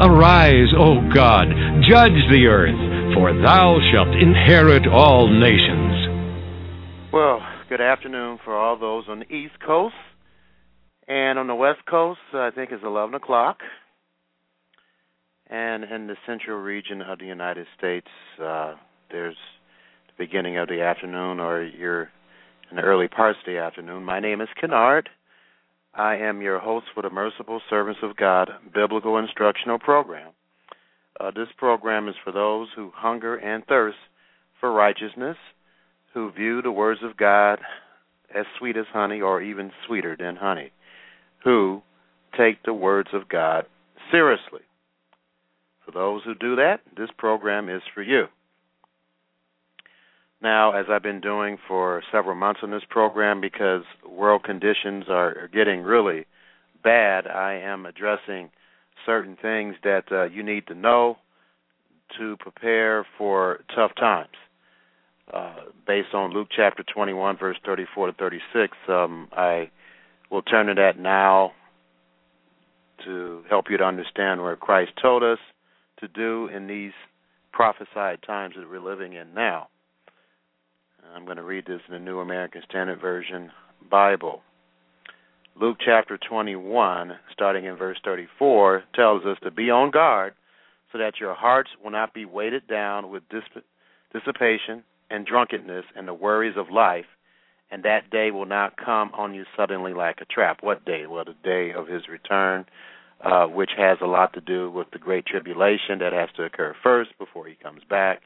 Arise, O God, judge the earth, for thou shalt inherit all nations. Well, good afternoon for all those on the East Coast. And on the West Coast, I think it's 11 o'clock. And in the central region of the United States, uh, there's the beginning of the afternoon, or you're in the early parts of the afternoon. My name is Kennard. I am your host for the Merciful Servants of God Biblical Instructional Program. Uh, this program is for those who hunger and thirst for righteousness, who view the words of God as sweet as honey or even sweeter than honey, who take the words of God seriously. For those who do that, this program is for you. Now, as I've been doing for several months on this program, because world conditions are getting really bad, I am addressing certain things that uh, you need to know to prepare for tough times. Uh, based on Luke chapter 21, verse 34 to 36, um, I will turn to that now to help you to understand where Christ told us to do in these prophesied times that we're living in now. I'm going to read this in the New American Standard Version Bible. Luke chapter 21, starting in verse 34, tells us to be on guard so that your hearts will not be weighted down with dissipation and drunkenness and the worries of life, and that day will not come on you suddenly like a trap. What day? Well, the day of his return, uh, which has a lot to do with the great tribulation that has to occur first before he comes back,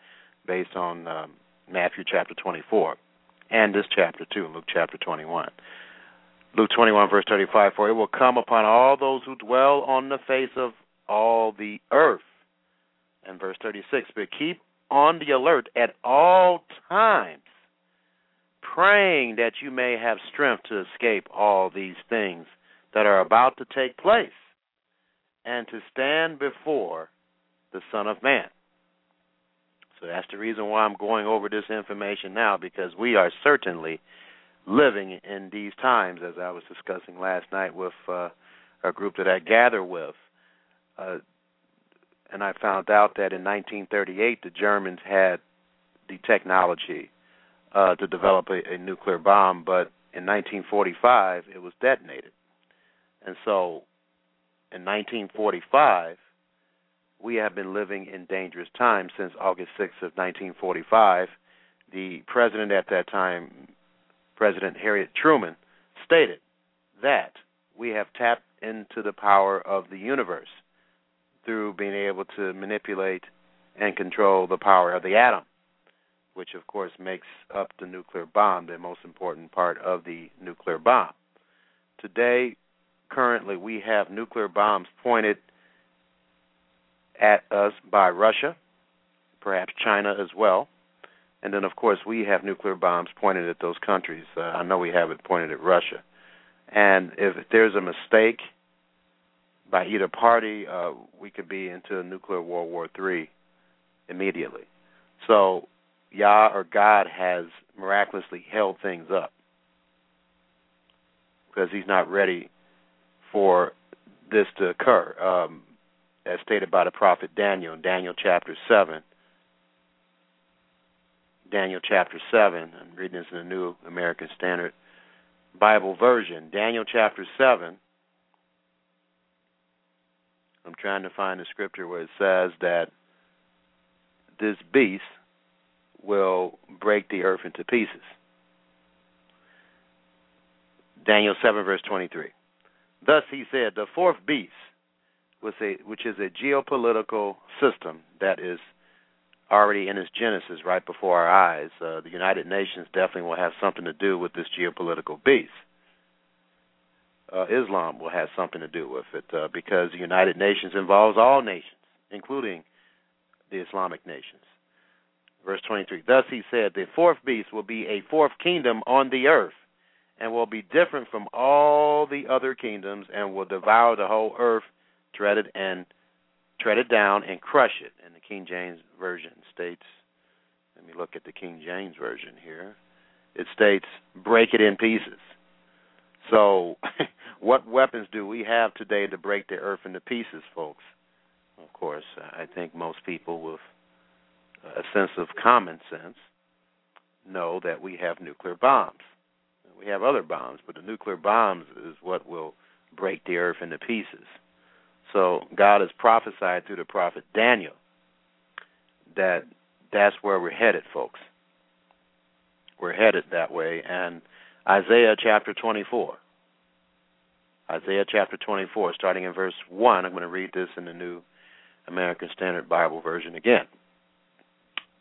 based on um, Matthew chapter 24, and this chapter too, Luke chapter 21. Luke 21, verse 35 For it will come upon all those who dwell on the face of all the earth. And verse 36 But keep on the alert at all times, praying that you may have strength to escape all these things that are about to take place, and to stand before the Son of Man. So that's the reason why I'm going over this information now, because we are certainly living in these times, as I was discussing last night with uh, a group that I gather with. Uh, and I found out that in 1938, the Germans had the technology uh, to develop a, a nuclear bomb, but in 1945, it was detonated. And so in 1945, we have been living in dangerous times since August 6th of 1945. The president at that time, President Harry S. Truman, stated that we have tapped into the power of the universe through being able to manipulate and control the power of the atom, which of course makes up the nuclear bomb, the most important part of the nuclear bomb. Today, currently, we have nuclear bombs pointed at us by Russia, perhaps China as well. And then, of course, we have nuclear bombs pointed at those countries. Uh, I know we have it pointed at Russia. And if there's a mistake by either party, uh, we could be into a nuclear World War III immediately. So, Yah or God has miraculously held things up because He's not ready for this to occur. Um, as stated by the prophet Daniel in Daniel chapter 7. Daniel chapter 7. I'm reading this in the New American Standard Bible Version. Daniel chapter 7. I'm trying to find the scripture where it says that this beast will break the earth into pieces. Daniel 7, verse 23. Thus he said, The fourth beast, which is a geopolitical system that is already in its genesis right before our eyes. Uh, the United Nations definitely will have something to do with this geopolitical beast. Uh, Islam will have something to do with it uh, because the United Nations involves all nations, including the Islamic nations. Verse 23 Thus he said, The fourth beast will be a fourth kingdom on the earth and will be different from all the other kingdoms and will devour the whole earth, tread it and tread it down and crush it. And the King James version states, let me look at the King James version here. It states, break it in pieces. So, what weapons do we have today to break the earth into pieces, folks? Of course, I think most people with a sense of common sense know that we have nuclear bombs. We have other bombs, but the nuclear bombs is what will break the earth into pieces. So God has prophesied through the prophet Daniel that that's where we're headed, folks. We're headed that way. And Isaiah chapter 24. Isaiah chapter 24, starting in verse 1. I'm going to read this in the New American Standard Bible Version again.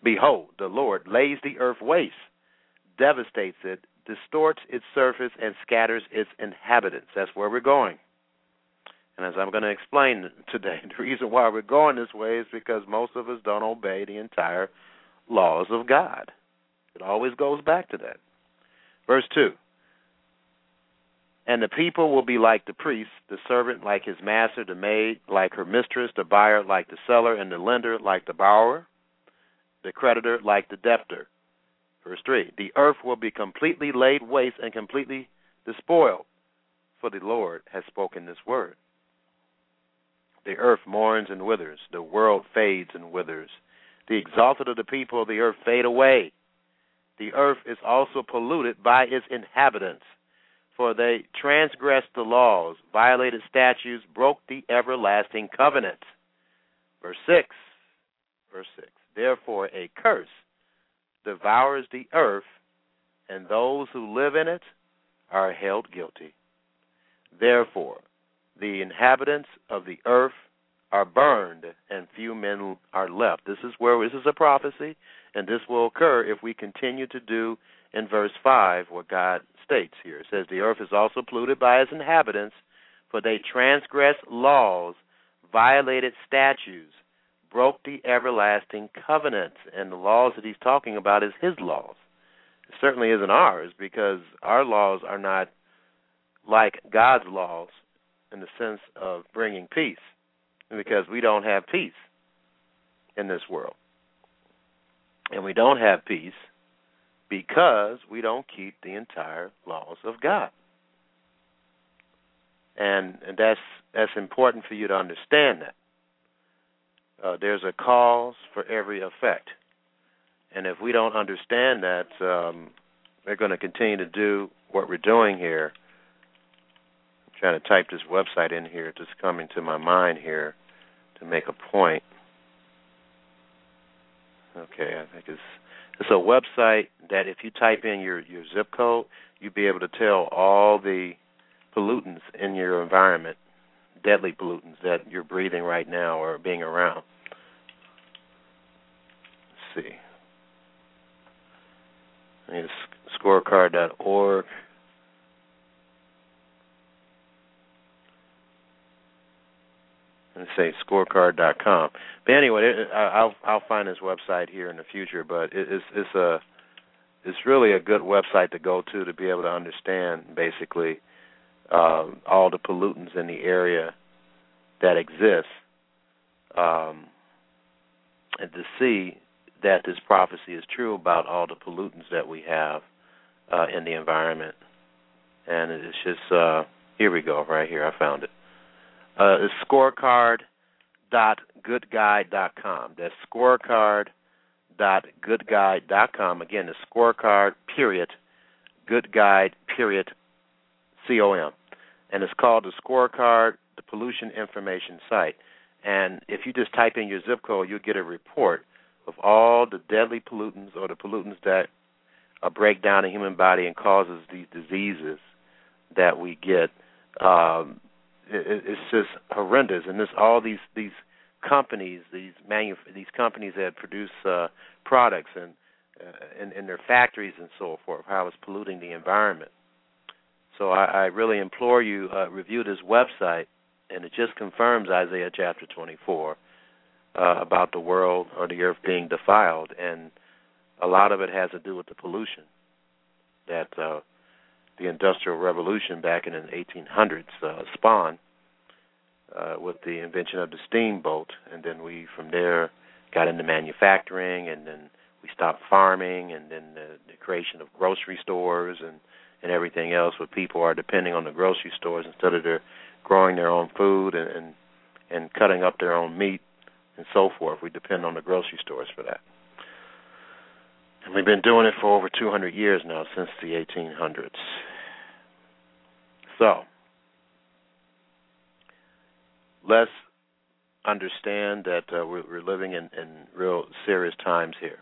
Behold, the Lord lays the earth waste, devastates it, distorts its surface, and scatters its inhabitants. That's where we're going. And as I'm going to explain today, the reason why we're going this way is because most of us don't obey the entire laws of God. It always goes back to that. Verse 2 And the people will be like the priest, the servant like his master, the maid like her mistress, the buyer like the seller, and the lender like the borrower, the creditor like the debtor. Verse 3 The earth will be completely laid waste and completely despoiled, for the Lord has spoken this word. The earth mourns and withers, the world fades and withers. The exalted of the people of the earth fade away. The earth is also polluted by its inhabitants, for they transgressed the laws, violated statutes, broke the everlasting covenant. Verse 6. Verse 6. Therefore, a curse devours the earth, and those who live in it are held guilty. Therefore, the inhabitants of the earth are burned, and few men are left. This is where this is a prophecy, and this will occur if we continue to do in verse 5 what God states here. It says, The earth is also polluted by its inhabitants, for they transgress laws, violated statutes, broke the everlasting covenants. And the laws that he's talking about is his laws. It certainly isn't ours, because our laws are not like God's laws in the sense of bringing peace, because we don't have peace in this world. And we don't have peace because we don't keep the entire laws of God. And, and that's that's important for you to understand that. Uh, there's a cause for every effect. And if we don't understand that, um, we're going to continue to do what we're doing here trying to type this website in here. Just coming to my mind here to make a point. Okay, I think it's it's a website that if you type in your your zip code, you'll be able to tell all the pollutants in your environment, deadly pollutants that you're breathing right now or being around. Let's see. I mean, scorecard.org. and say scorecard.com. But anyway, it, I'll I'll find this website here in the future. But it, it's it's a it's really a good website to go to to be able to understand basically um, all the pollutants in the area that exist, um, and to see that this prophecy is true about all the pollutants that we have uh, in the environment. And it's just uh, here we go, right here. I found it uh, is scorecard.goodguide.com. That's scorecard.goodguide.com. Again, the scorecard, period, good guide, period, C-O-M. And it's called the scorecard, the pollution information site. And if you just type in your zip code, you'll get a report of all the deadly pollutants or the pollutants that break down the human body and causes these diseases that we get. Um, it, it's just horrendous, and this all these these companies, these manu- these companies that produce uh, products and uh, in, in their factories and so forth, how it's polluting the environment. So I, I really implore you uh, review this website, and it just confirms Isaiah chapter 24 uh, about the world or the earth being defiled, and a lot of it has to do with the pollution that uh, the Industrial Revolution back in the 1800s uh, spawned uh, with the invention of the steamboat, and then we from there got into manufacturing, and then we stopped farming, and then the, the creation of grocery stores and and everything else, where people are depending on the grocery stores instead of their growing their own food and and, and cutting up their own meat and so forth. We depend on the grocery stores for that. And we've been doing it for over 200 years now, since the 1800s. So, let's understand that uh, we're, we're, living in, in real serious times here,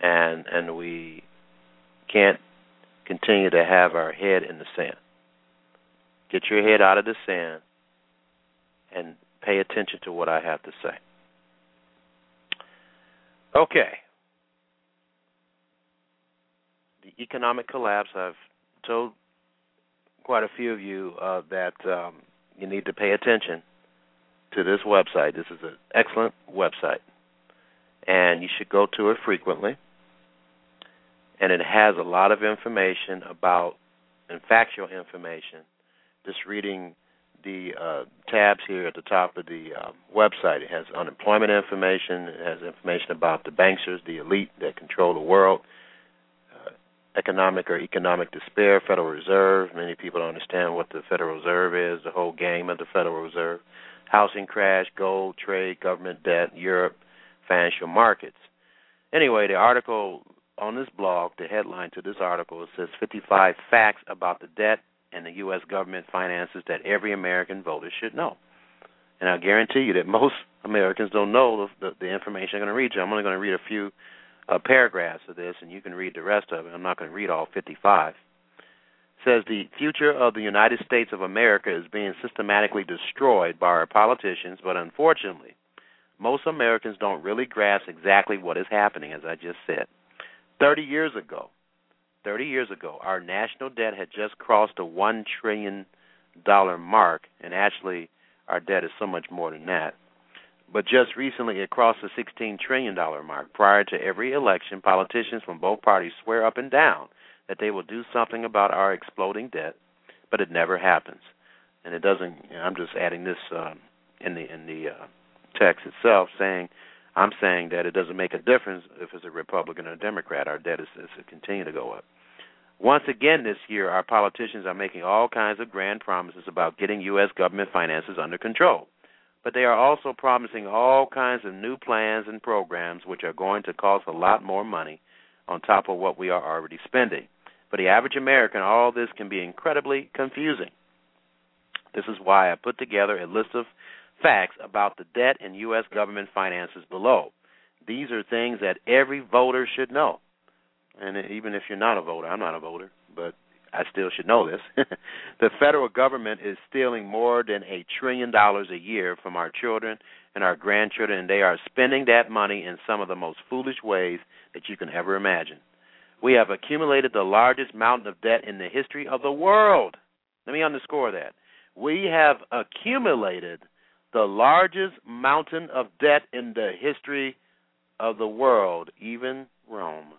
and and we can't continue to have our head in the sand. Get your head out of the sand and pay attention to what I have to say. Okay. The economic collapse, I've told quite a few of you uh, that um, you need to pay attention to this website. This is an excellent website, and you should go to it frequently. And it has a lot of information about and factual information. Just reading the uh, tabs here at the top of the uh, website, it has unemployment information. It has information about the banksters, the elite that control the world economic or economic despair, Federal Reserve. Many people don't understand what the Federal Reserve is, the whole game of the Federal Reserve. Housing crash, gold, trade, government debt, Europe, financial markets. Anyway, the article on this blog, the headline to this article, says 55 facts about the debt and the U.S. government finances that every American voter should know. And I guarantee you that most Americans don't know the, the, the information I'm going to read you. I'm only going to read a few uh, paragraphs of this, and you can read the rest of it. I'm not going to read all 55. It says the future of the United States of America is being systematically destroyed by our politicians, but unfortunately, most Americans don't really grasp exactly what is happening, as I just said. 30 years ago, 30 years ago, our national debt had just crossed the $1 trillion mark, and actually, our debt is so much more than that. But just recently, it crossed the $16 trillion mark. Prior to every election, politicians from both parties swear up and down that they will do something about our exploding debt, but it never happens. And it doesn't. I'm just adding this uh, in the in the uh, text itself, saying I'm saying that it doesn't make a difference if it's a Republican or a Democrat. Our debt is, is to continue to go up. Once again this year, our politicians are making all kinds of grand promises about getting U.S. government finances under control but they are also promising all kinds of new plans and programs which are going to cost a lot more money on top of what we are already spending. For the average American, all this can be incredibly confusing. This is why I put together a list of facts about the debt and U.S. government finances below. These are things that every voter should know. And even if you're not a voter, I'm not a voter, but I still should know this. the federal government is stealing more than a trillion dollars a year from our children and our grandchildren, and they are spending that money in some of the most foolish ways that you can ever imagine. We have accumulated the largest mountain of debt in the history of the world. Let me underscore that. We have accumulated the largest mountain of debt in the history of the world, even Rome.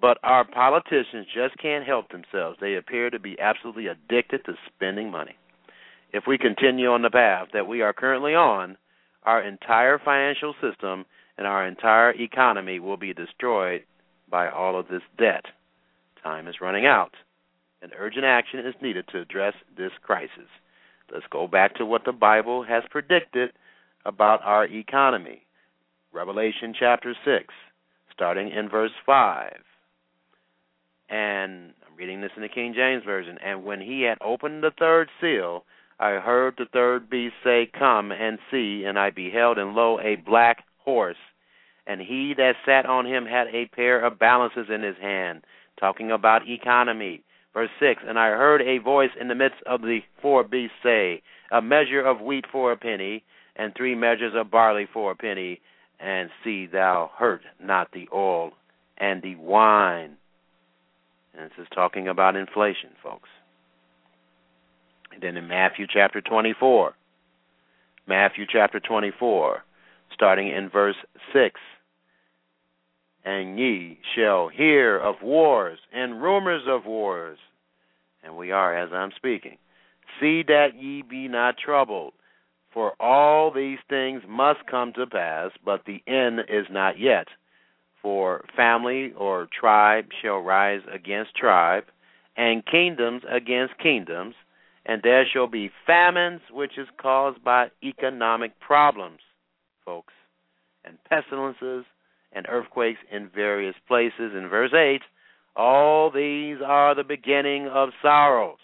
But our politicians just can't help themselves. They appear to be absolutely addicted to spending money. If we continue on the path that we are currently on, our entire financial system and our entire economy will be destroyed by all of this debt. Time is running out, and urgent action is needed to address this crisis. Let's go back to what the Bible has predicted about our economy. Revelation chapter 6, starting in verse 5 and I'm reading this in the King James Version. And when he had opened the third seal, I heard the third beast say, Come and see. And I beheld, and lo, a black horse, and he that sat on him had a pair of balances in his hand, talking about economy. Verse 6 And I heard a voice in the midst of the four beasts say, A measure of wheat for a penny, and three measures of barley for a penny, and see thou hurt not the oil and the wine. And this is talking about inflation, folks. And then in Matthew chapter 24, Matthew chapter 24, starting in verse 6 And ye shall hear of wars and rumors of wars. And we are as I'm speaking. See that ye be not troubled, for all these things must come to pass, but the end is not yet. For family or tribe shall rise against tribe, and kingdoms against kingdoms, and there shall be famines, which is caused by economic problems, folks, and pestilences and earthquakes in various places. In verse 8, all these are the beginning of sorrows.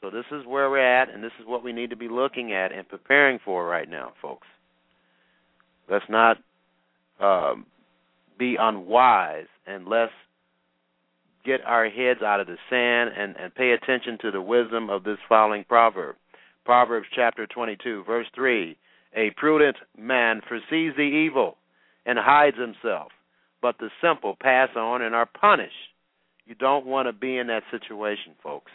So this is where we're at, and this is what we need to be looking at and preparing for right now, folks. Let's not um, be unwise, and let's get our heads out of the sand and, and pay attention to the wisdom of this following proverb. Proverbs chapter 22, verse 3 A prudent man foresees the evil and hides himself, but the simple pass on and are punished. You don't want to be in that situation, folks.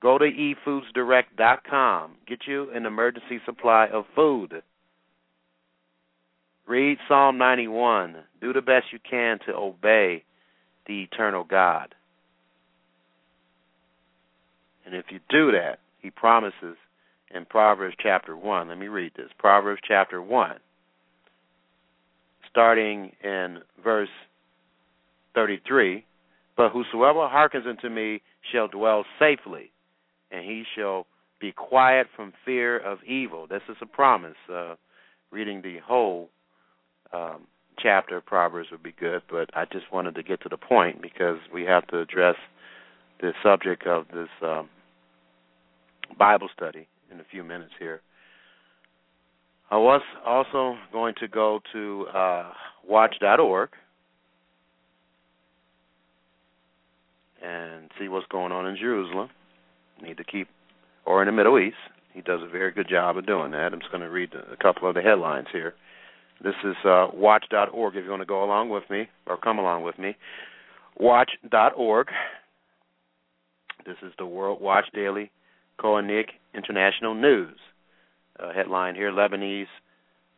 Go to efoodsdirect.com. Get you an emergency supply of food. Read Psalm 91. Do the best you can to obey the eternal God. And if you do that, he promises in Proverbs chapter 1. Let me read this. Proverbs chapter 1, starting in verse 33. But whosoever hearkens unto me shall dwell safely and he shall be quiet from fear of evil. This is a promise. Uh, reading the whole um, chapter of Proverbs would be good, but I just wanted to get to the point because we have to address the subject of this um, Bible study in a few minutes here. I was also going to go to uh, watch.org and see what's going on in Jerusalem need to keep, or in the Middle East. He does a very good job of doing that. I'm just going to read a couple of the headlines here. This is uh, watch.org if you want to go along with me or come along with me. Watch.org. This is the World Watch Daily Koenig International News. Headline here Lebanese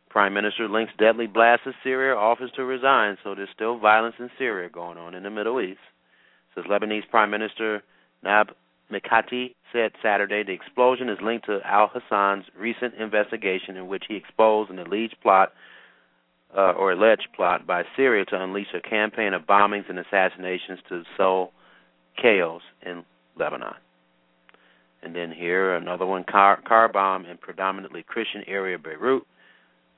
Prime Minister links deadly blast of Syria, offers to resign. So there's still violence in Syria going on in the Middle East. Says Lebanese Prime Minister Nab Mikati said Saturday the explosion is linked to Al Hassan's recent investigation in which he exposed an alleged plot uh, or alleged plot by Syria to unleash a campaign of bombings and assassinations to sow chaos in Lebanon. And then here, another one car, car bomb in predominantly Christian area Beirut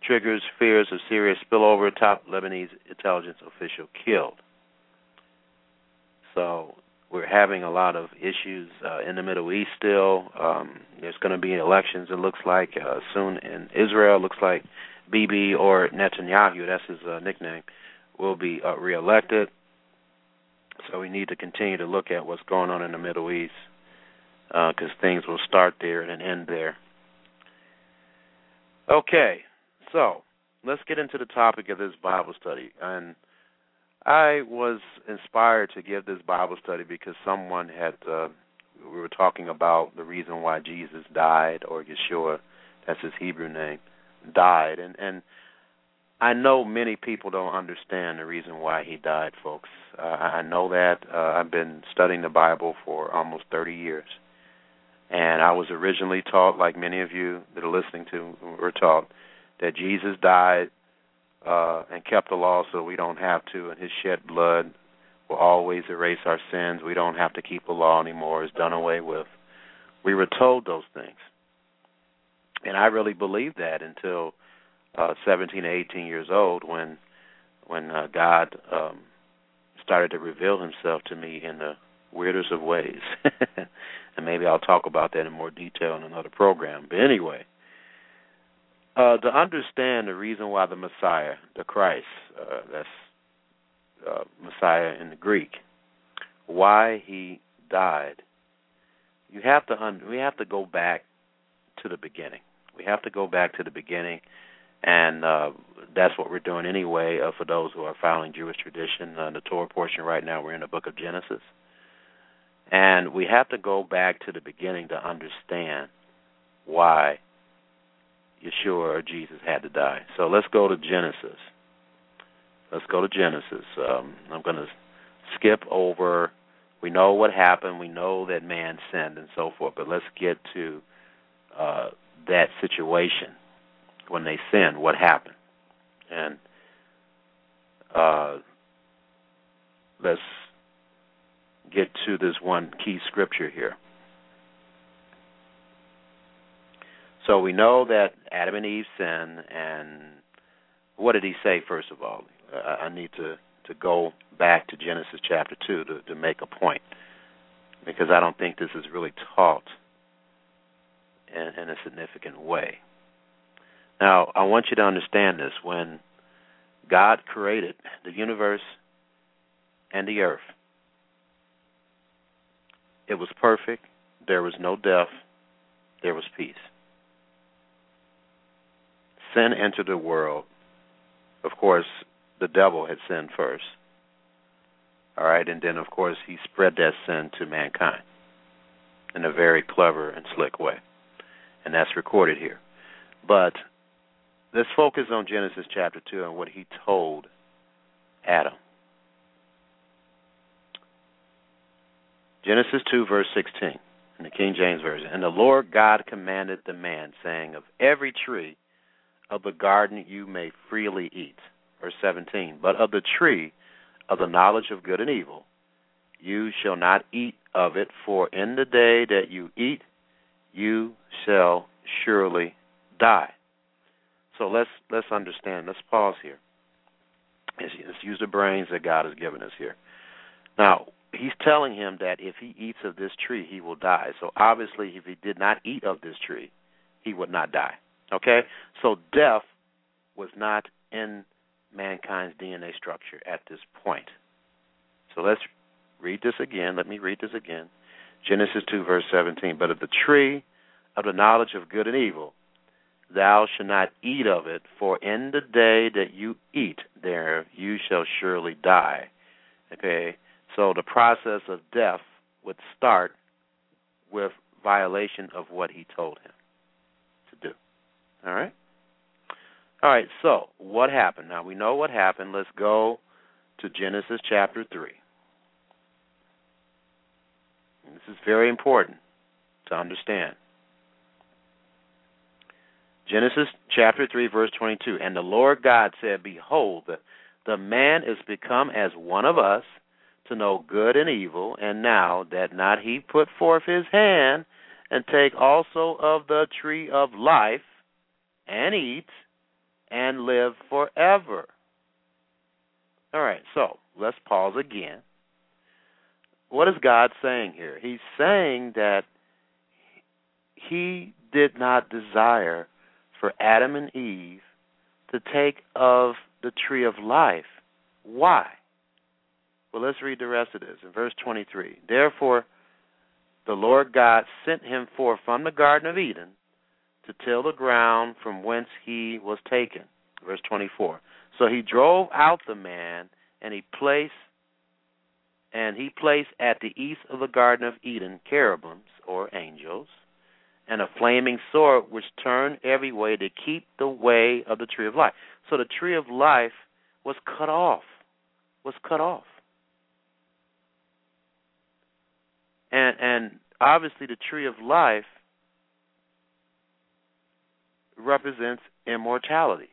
triggers fears of serious spillover. Top Lebanese intelligence official killed. So we're having a lot of issues uh, in the Middle East still. Um, there's going to be elections, it looks like, uh, soon in Israel. It looks like Bibi or Netanyahu, that's his uh, nickname, will be uh, reelected. So we need to continue to look at what's going on in the Middle East because uh, things will start there and end there. Okay, so let's get into the topic of this Bible study. And I was inspired to give this Bible study because someone had uh, we were talking about the reason why Jesus died or Yeshua, that's his Hebrew name, died and and I know many people don't understand the reason why he died, folks. Uh, I know that. Uh, I've been studying the Bible for almost 30 years. And I was originally taught, like many of you that are listening to were taught, that Jesus died uh, and kept the law so we don't have to, and his shed blood will always erase our sins. We don't have to keep the law anymore. It's done away with. We were told those things. And I really believed that until uh 17 18 years old when when uh, God um started to reveal himself to me in the weirdest of ways. and maybe I'll talk about that in more detail in another program. But anyway, Uh, to understand the reason why the Messiah, the Christ, uh, that's uh, Messiah in the Greek, why he died, you have to un- we have to go back to the beginning. We have to go back to the beginning, and uh, that's what we're doing anyway. Uh, for those who are following Jewish tradition, uh, the Torah portion right now, we're in the book of Genesis, and we have to go back to the beginning to understand why Yeshua or Jesus had to die. So let's go to Genesis. Let's go to Genesis. Um, I'm going to skip over. We know what happened. We know that man sinned and so forth. But let's get to uh, that situation when they sinned. What happened? And uh, let's get to this one key scripture here. So we know that Adam and Eve sinned, and what did he say first of all? I, I need to to go back to Genesis chapter two to, to make a point, because I don't think this is really taught in, in a significant way. Now, I want you to understand this: when God created the universe and the earth, it was perfect. There was no death. There was peace sin entered the world, of course, the devil had sinned first. All right, and then of course he spread that sin to mankind in a very clever and slick way. And that's recorded here. But let's focus on Genesis chapter 2 and what he told Adam. Genesis 2, verse 16, in the King James Version. And the Lord God commanded the man, saying, Of every tree of the garden you may freely eat. Verse 17. But of the tree of the knowledge of good and evil, you shall not eat of it, for in the day that you eat, you shall surely die. So let's let's understand. Let's pause here. Let's, let's use the brains that God has given us here. Now, he's telling him that if he eats of this tree, he will die. So obviously, if he did not eat of this tree, he would not die. Okay? So death was not in mankind's DNA structure at this point. So let's read this again. Let me read this again. Genesis 2, verse 17. But of the tree of the knowledge of good and evil, thou shalt not eat of it, for in the day that you eat thereof, you shall surely die. Okay? So the process of death would start with violation of what he told him. To do. All right? All right, so what happened? Now we know what happened. Let's go to Genesis chapter 3. This is very important to understand. Genesis chapter 3, verse 22. And the Lord God said, Behold, the man is become as one of us to know good and evil, and now that not he put forth his hand and take also of the tree of life and eat and live forever. All right, so let's pause again. What is God saying here? He's saying that he did not desire for Adam and Eve to take of the tree of life. Why? Well, let's read the rest of this in verse 23. Therefore, the Lord God sent him forth from the Garden of Eden to till the ground from whence he was taken. Verse 24. So he drove out the man, and he placed and he placed at the east of the Garden of Eden cherubims or angels, and a flaming sword which turned every way to keep the way of the tree of life. So the tree of life was cut off. Was cut off. And and obviously the tree of life represents immortality.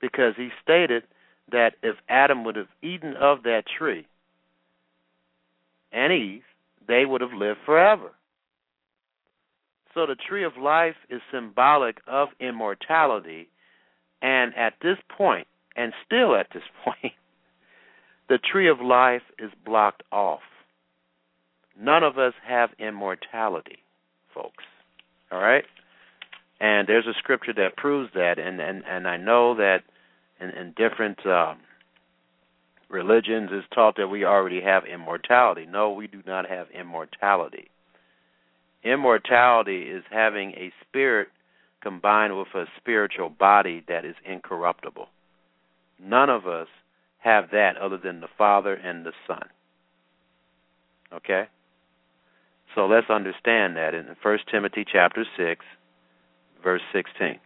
Because he stated that if Adam would have eaten of that tree and Eve, they would have lived forever. So the tree of life is symbolic of immortality, and at this point, and still at this point, the tree of life is blocked off. None of us have immortality, folks. All right? And there's a scripture that proves that, and and and I know that in, in different um, religions is taught that we already have immortality. No, we do not have immortality. Immortality is having a spirit combined with a spiritual body that is incorruptible. None of us have that other than the Father and the Son. Okay? So let's understand that in 1 Timothy chapter 6 verse 16.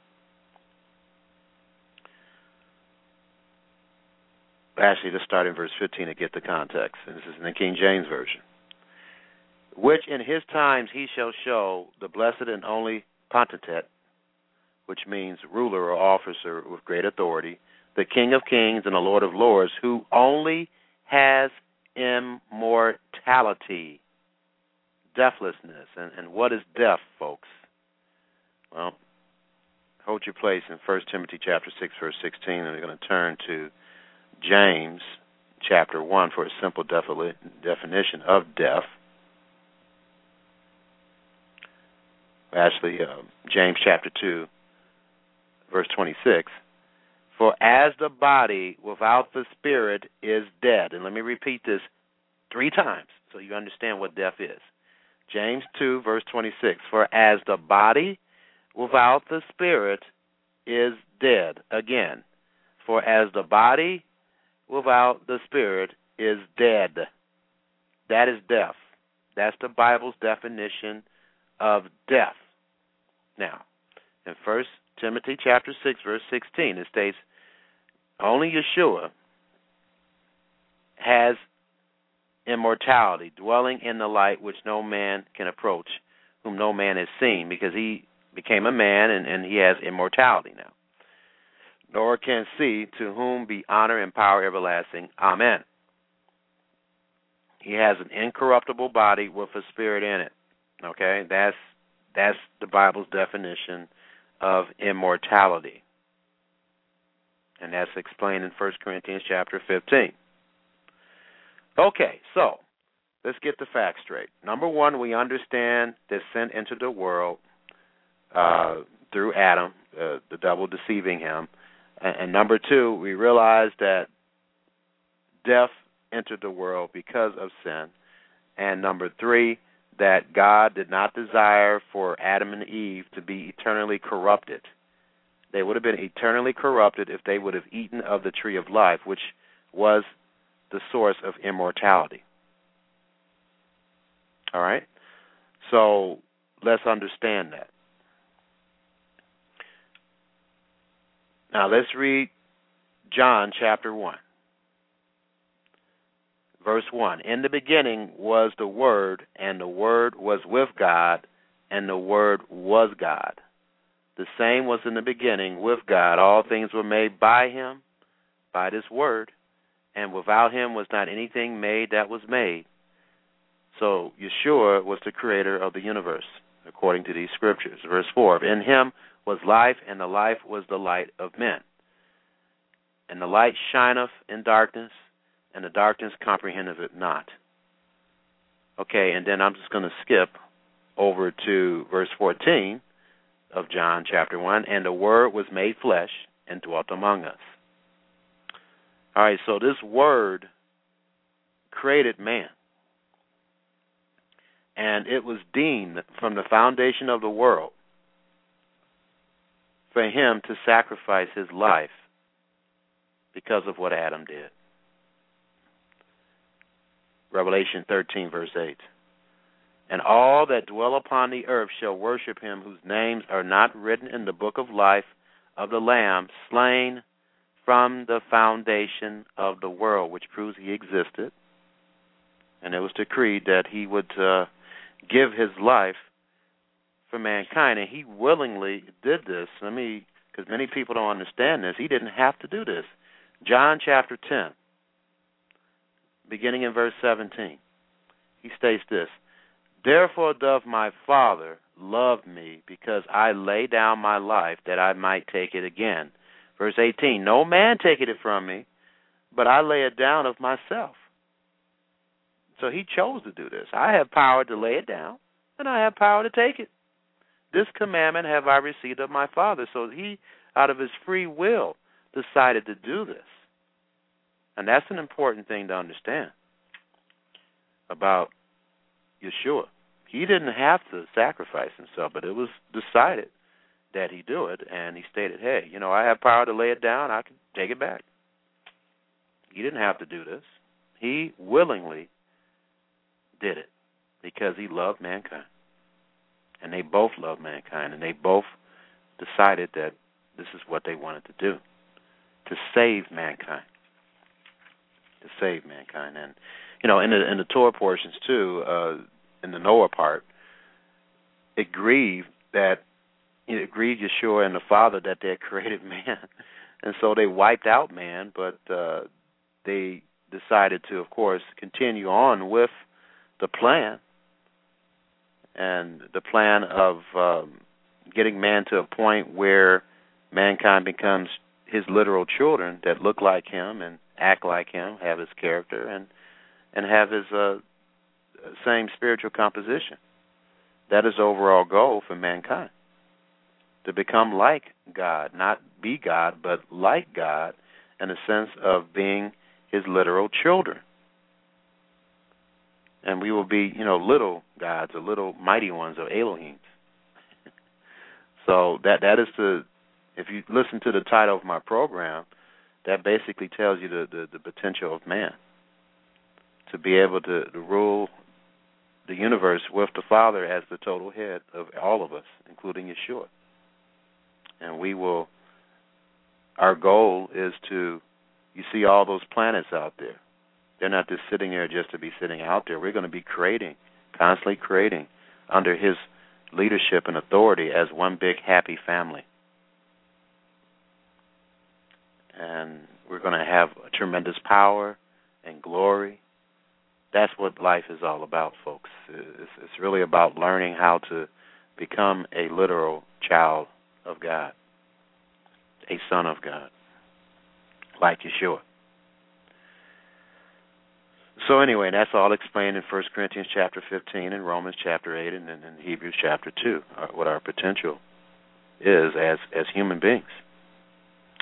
Actually, let's start in verse 15 to get the context. And this is in the King James Version. Which in his times he shall show the blessed and only potentate, which means ruler or officer with great authority, the King of kings and the Lord of lords, who only has immortality, deathlessness. And, and what is death, folks? Well, hold your place in 1 Timothy chapter 6, verse 16, and we're going to turn to James chapter 1 for a simple definition of death. Actually, uh, James chapter 2, verse 26. For as the body without the spirit is dead, and let me repeat this three times so you understand what death is. James 2, verse 26. For as the body without the spirit is dead. Again, for as the body without the spirit is dead. That is death. That's the Bible's definition of death. Now, in First Timothy chapter six, verse sixteen, it states, "Only Yeshua has immortality, dwelling in the light which no man can approach, whom no man has seen, because he became a man and, and he has immortality now nor can see, to whom be honor and power everlasting. Amen. He has an incorruptible body with a spirit in it. Okay? That's that's the Bible's definition of immortality. And that's explained in 1 Corinthians chapter 15. Okay, so let's get the facts straight. Number one, we understand that sin entered the world uh, through Adam, uh, the devil deceiving him. And, and number two, we realize that death entered the world because of sin. And number three, that God did not desire for Adam and Eve to be eternally corrupted. They would have been eternally corrupted if they would have eaten of the tree of life, which was the source of immortality. All right? So let's understand that. Now let's read John chapter 1. Verse 1 In the beginning was the Word, and the Word was with God, and the Word was God. The same was in the beginning with God. All things were made by Him, by this Word, and without Him was not anything made that was made. So Yeshua was the creator of the universe, according to these scriptures. Verse 4 In Him was life, and the life was the light of men. And the light shineth in darkness, and the darkness comprehendeth it not. Okay, and then I'm just going to skip over to verse 14 of John chapter 1. And the Word was made flesh and dwelt among us. All right, so this Word created man. And it was deemed from the foundation of the world for him to sacrifice his life because of what Adam did. Revelation 13, verse 8. And all that dwell upon the earth shall worship him whose names are not written in the book of life of the Lamb, slain from the foundation of the world, which proves he existed. And it was decreed that he would uh, give his life for mankind, and he willingly did this. Let me, because many people don't understand this. He didn't have to do this. John chapter 10, beginning in verse 17, he states this Therefore doth my Father love me, because I lay down my life that I might take it again. Verse 18 No man taketh it from me, but I lay it down of myself. So he chose to do this. I have power to lay it down, and I have power to take it. This commandment have I received of my Father. So he, out of his free will, decided to do this. And that's an important thing to understand about Yeshua. He didn't have to sacrifice himself, but it was decided that he do it, and he stated, "Hey, you know, I have power to lay it down. I can take it back." He didn't have to do this. He willingly did it because he loved mankind, and they both loved mankind, and they both decided that this is what they wanted to do to save mankind to save mankind. And you know in the in the Torah portions too uh in the Noah part it grieved that it grieved Yeshua and the Father that they had created man. And so they wiped out man but uh they decided to of course continue on with the plan and the plan of um getting man to a point where mankind becomes his literal children that look like him and act like him, have his character, and and have his uh, same spiritual composition. That is the overall goal for mankind. To become like God, not be God, but like God in the sense of being his literal children. And we will be, you know, little gods or little mighty ones or Elohims. so that that is the if you listen to the title of my program, that basically tells you the, the, the potential of man to be able to, to rule the universe with the Father as the total head of all of us, including Yeshua. And we will, our goal is to, you see all those planets out there. They're not just sitting there just to be sitting out there. We're going to be creating, constantly creating under His leadership and authority as one big happy family. and we're going to have tremendous power and glory. That's what life is all about, folks. It's, it's really about learning how to become a literal child of God, a son of God, like Yeshua. So anyway, that's all explained in 1 Corinthians chapter 15 and Romans chapter 8 and in Hebrews chapter 2, uh, what our potential is as as human beings.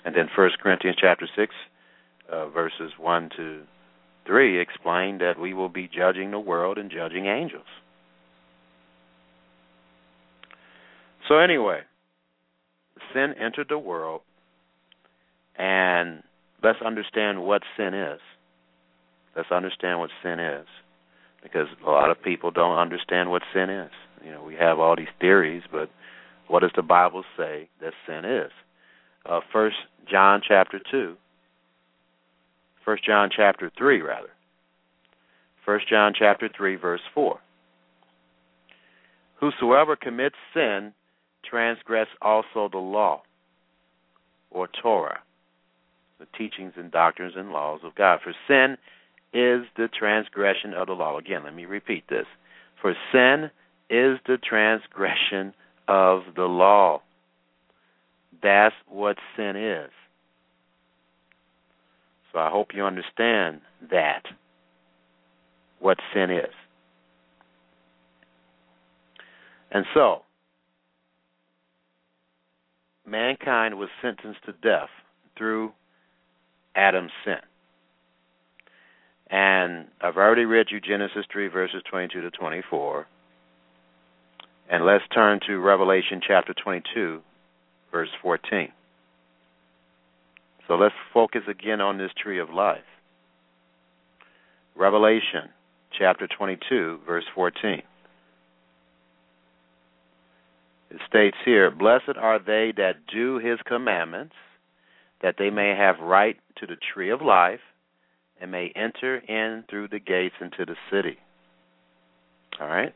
And then First Corinthians chapter six, uh, verses one to three, explain that we will be judging the world and judging angels. So anyway, sin entered the world, and let's understand what sin is. Let's understand what sin is, because a lot of people don't understand what sin is. You know, we have all these theories, but what does the Bible say that sin is? uh, First John chapter two. First John chapter three, rather. First John chapter three, verse four. Whosoever commits sin transgress also the law, or Torah, the teachings and doctrines and laws of God. For sin is the transgression of the law. Again, let me repeat this. For sin is the transgression of the law. That's what sin is. So I hope you understand that, what sin is. And so, mankind was sentenced to death through Adam's sin. And I've already read you Genesis 3, verses 22 to 24. And let's turn to Revelation chapter 22, verse 14. So let's focus again on this tree of life. Revelation chapter 22, verse 14. It states here, Blessed are they that do his commandments, that they may have right to the tree of life, and may enter in through the gates into the city. All right?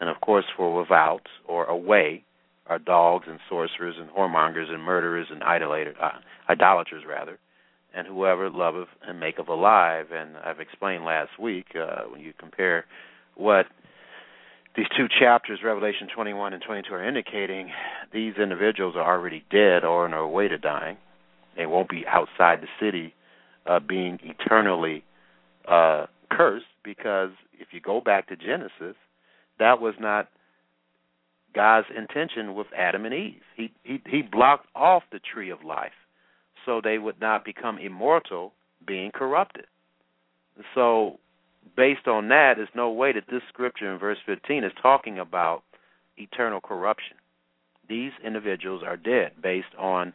And of course, for without or away are dogs and sorcerers and whoremongers and murderers and idolaters, uh, idolaters rather, and whoever loveth and maketh alive. And I've explained last week uh, when you compare what these two chapters, Revelation 21 and 22, are indicating, these individuals are already dead or on their way to dying. They won't be outside the city uh, being eternally uh, cursed because if you go back to Genesis, that was not God's intention with Adam and Eve. He he he blocked off the tree of life so they would not become immortal, being corrupted. So based on that, there's no way that this scripture in verse 15 is talking about eternal corruption. These individuals are dead based on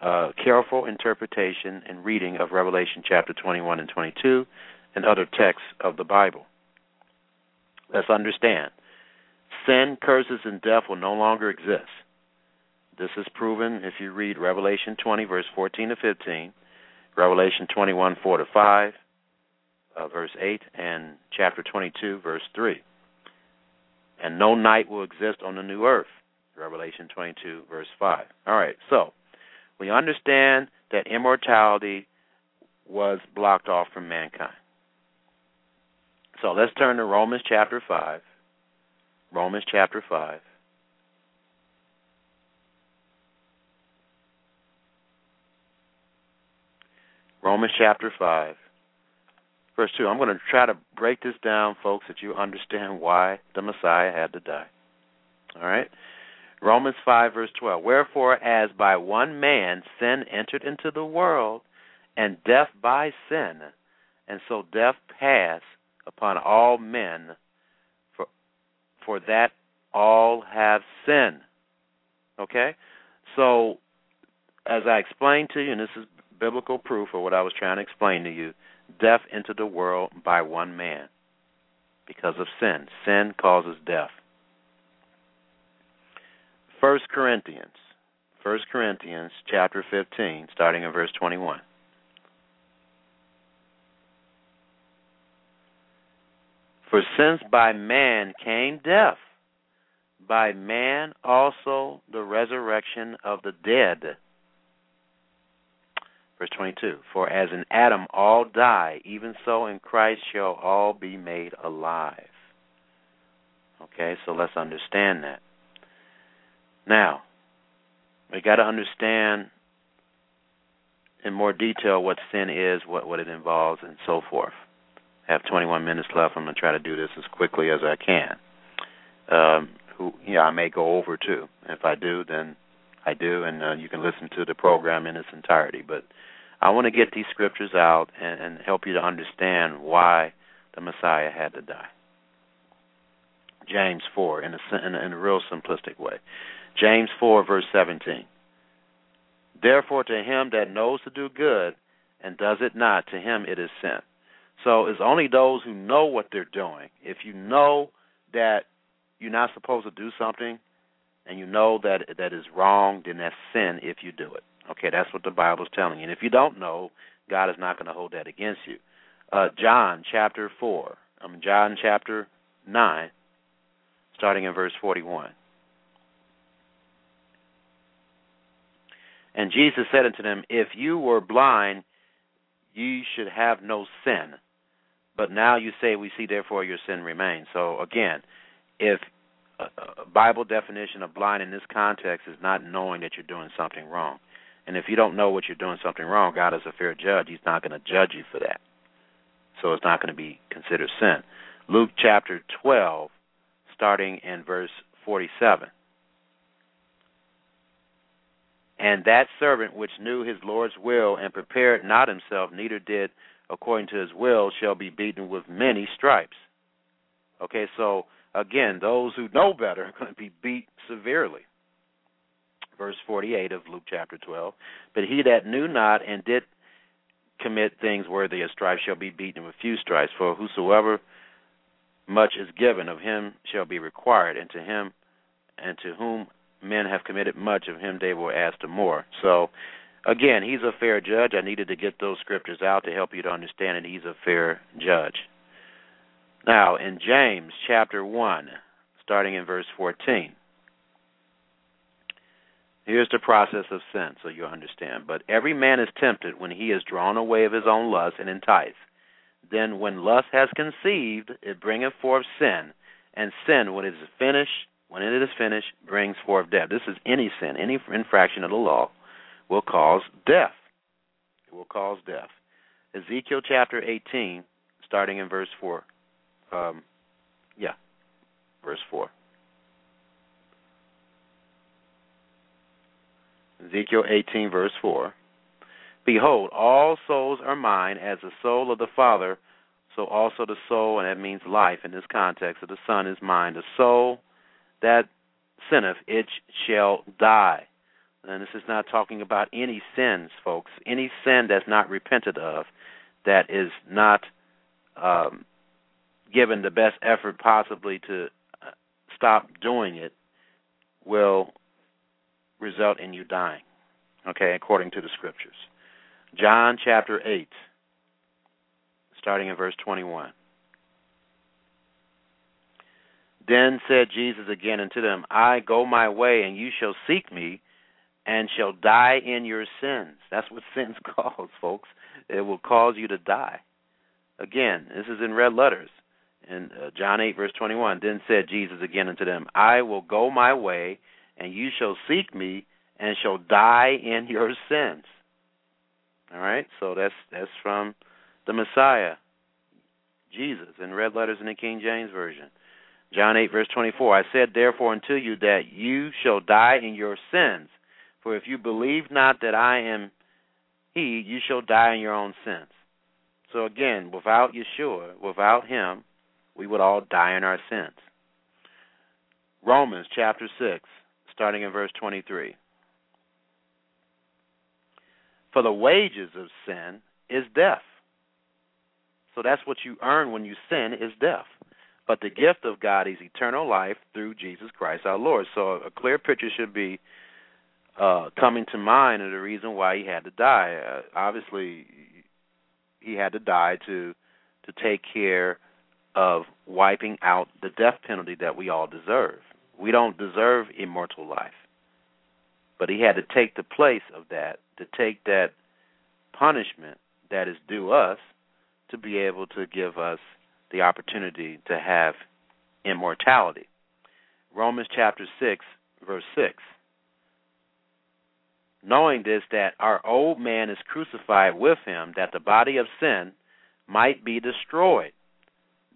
uh, careful interpretation and reading of Revelation chapter 21 and 22 and other texts of the Bible. Let's understand sin, curses, and death will no longer exist. This is proven if you read Revelation 20, verse 14 to 15, Revelation 21, 4 to 5, uh, verse 8, and chapter 22, verse 3. And no night will exist on the new earth. Revelation 22, verse 5. All right, so we understand that immortality was blocked off from mankind. So let's turn to Romans chapter 5. Romans chapter 5. Romans chapter 5, verse 2. I'm going to try to break this down, folks, that you understand why the Messiah had to die. All right? Romans 5, verse 12. Wherefore, as by one man sin entered into the world, and death by sin, and so death passed upon all men, for, for that all have sinned. Okay? So, as I explained to you, and this is biblical proof of what I was trying to explain to you, death entered the world by one man because of sin. Sin causes death. First Corinthians, First Corinthians chapter 15, starting in verse 21. For since by man came death, by man also the resurrection of the dead. Verse 22 For as in Adam all die, even so in Christ shall all be made alive. Okay, so let's understand that. Now, we got to understand in more detail what sin is, what, what it involves, and so forth. I have 21 minutes left. I'm going to try to do this as quickly as I can. Um, who, yeah, I may go over too. If I do, then I do, and uh, you can listen to the program in its entirety. But I want to get these scriptures out and, and help you to understand why the Messiah had to die. James 4 in a, in a, in a real simplistic way. James 4, verse 17. Therefore, to him that knows to do good and does it not, to him it is sin. So it's only those who know what they're doing. If you know that you're not supposed to do something and you know that that is wrong, then that's sin if you do it. Okay, that's what the Bible's telling you. And if you don't know, God is not going to hold that against you. Uh, John chapter 4, I John chapter 9, starting in verse 41. And Jesus said unto them, If you were blind, ye should have no sin. But now you say, We see, therefore your sin remains. So again, if a Bible definition of blind in this context is not knowing that you're doing something wrong. And if you don't know what you're doing something wrong, God is a fair judge. He's not going to judge you for that. So it's not going to be considered sin. Luke chapter 12, starting in verse 47. And that servant which knew his Lord's will and prepared not himself, neither did according to his will, shall be beaten with many stripes. Okay, so again, those who know better are going to be beat severely. Verse 48 of Luke chapter 12. But he that knew not and did commit things worthy of stripes shall be beaten with few stripes. For whosoever much is given of him shall be required, and to him and to whom men have committed much of him they will ask the more. So again, he's a fair judge. I needed to get those scriptures out to help you to understand that he's a fair judge. Now, in James chapter 1, starting in verse 14, here's the process of sin so you understand. But every man is tempted when he is drawn away of his own lust and enticed. Then, when lust has conceived, it bringeth forth sin, and sin, when it is finished, when it is finished, brings forth death. This is any sin, any infraction of the law will cause death. It will cause death. Ezekiel chapter 18, starting in verse 4. Um, yeah, verse 4. Ezekiel 18, verse 4. Behold, all souls are mine, as the soul of the Father, so also the soul, and that means life in this context, of the Son is mine. The soul that sinneth, it shall die. And this is not talking about any sins, folks. Any sin that's not repented of, that is not um, given the best effort possibly to uh, stop doing it, will result in you dying. Okay, according to the scriptures. John chapter 8, starting in verse 21. Then said Jesus again unto them, I go my way, and you shall seek me, and shall die in your sins. That's what sins cause, folks. It will cause you to die. Again, this is in red letters. In uh, John 8, verse 21, then said Jesus again unto them, I will go my way, and you shall seek me, and shall die in your sins. All right, so that's that's from the Messiah, Jesus, in red letters in the King James version. John eight verse twenty four. I said therefore unto you that you shall die in your sins, for if you believe not that I am He, you shall die in your own sins. So again, without Yeshua, without Him, we would all die in our sins. Romans chapter six, starting in verse twenty three. For the wages of sin is death. So that's what you earn when you sin is death. But the gift of God is eternal life through Jesus Christ our Lord. So a clear picture should be uh, coming to mind of the reason why he had to die. Uh, obviously, he had to die to to take care of wiping out the death penalty that we all deserve. We don't deserve immortal life. But he had to take the place of that, to take that punishment that is due us, to be able to give us the opportunity to have immortality. Romans chapter 6, verse 6. Knowing this, that our old man is crucified with him, that the body of sin might be destroyed,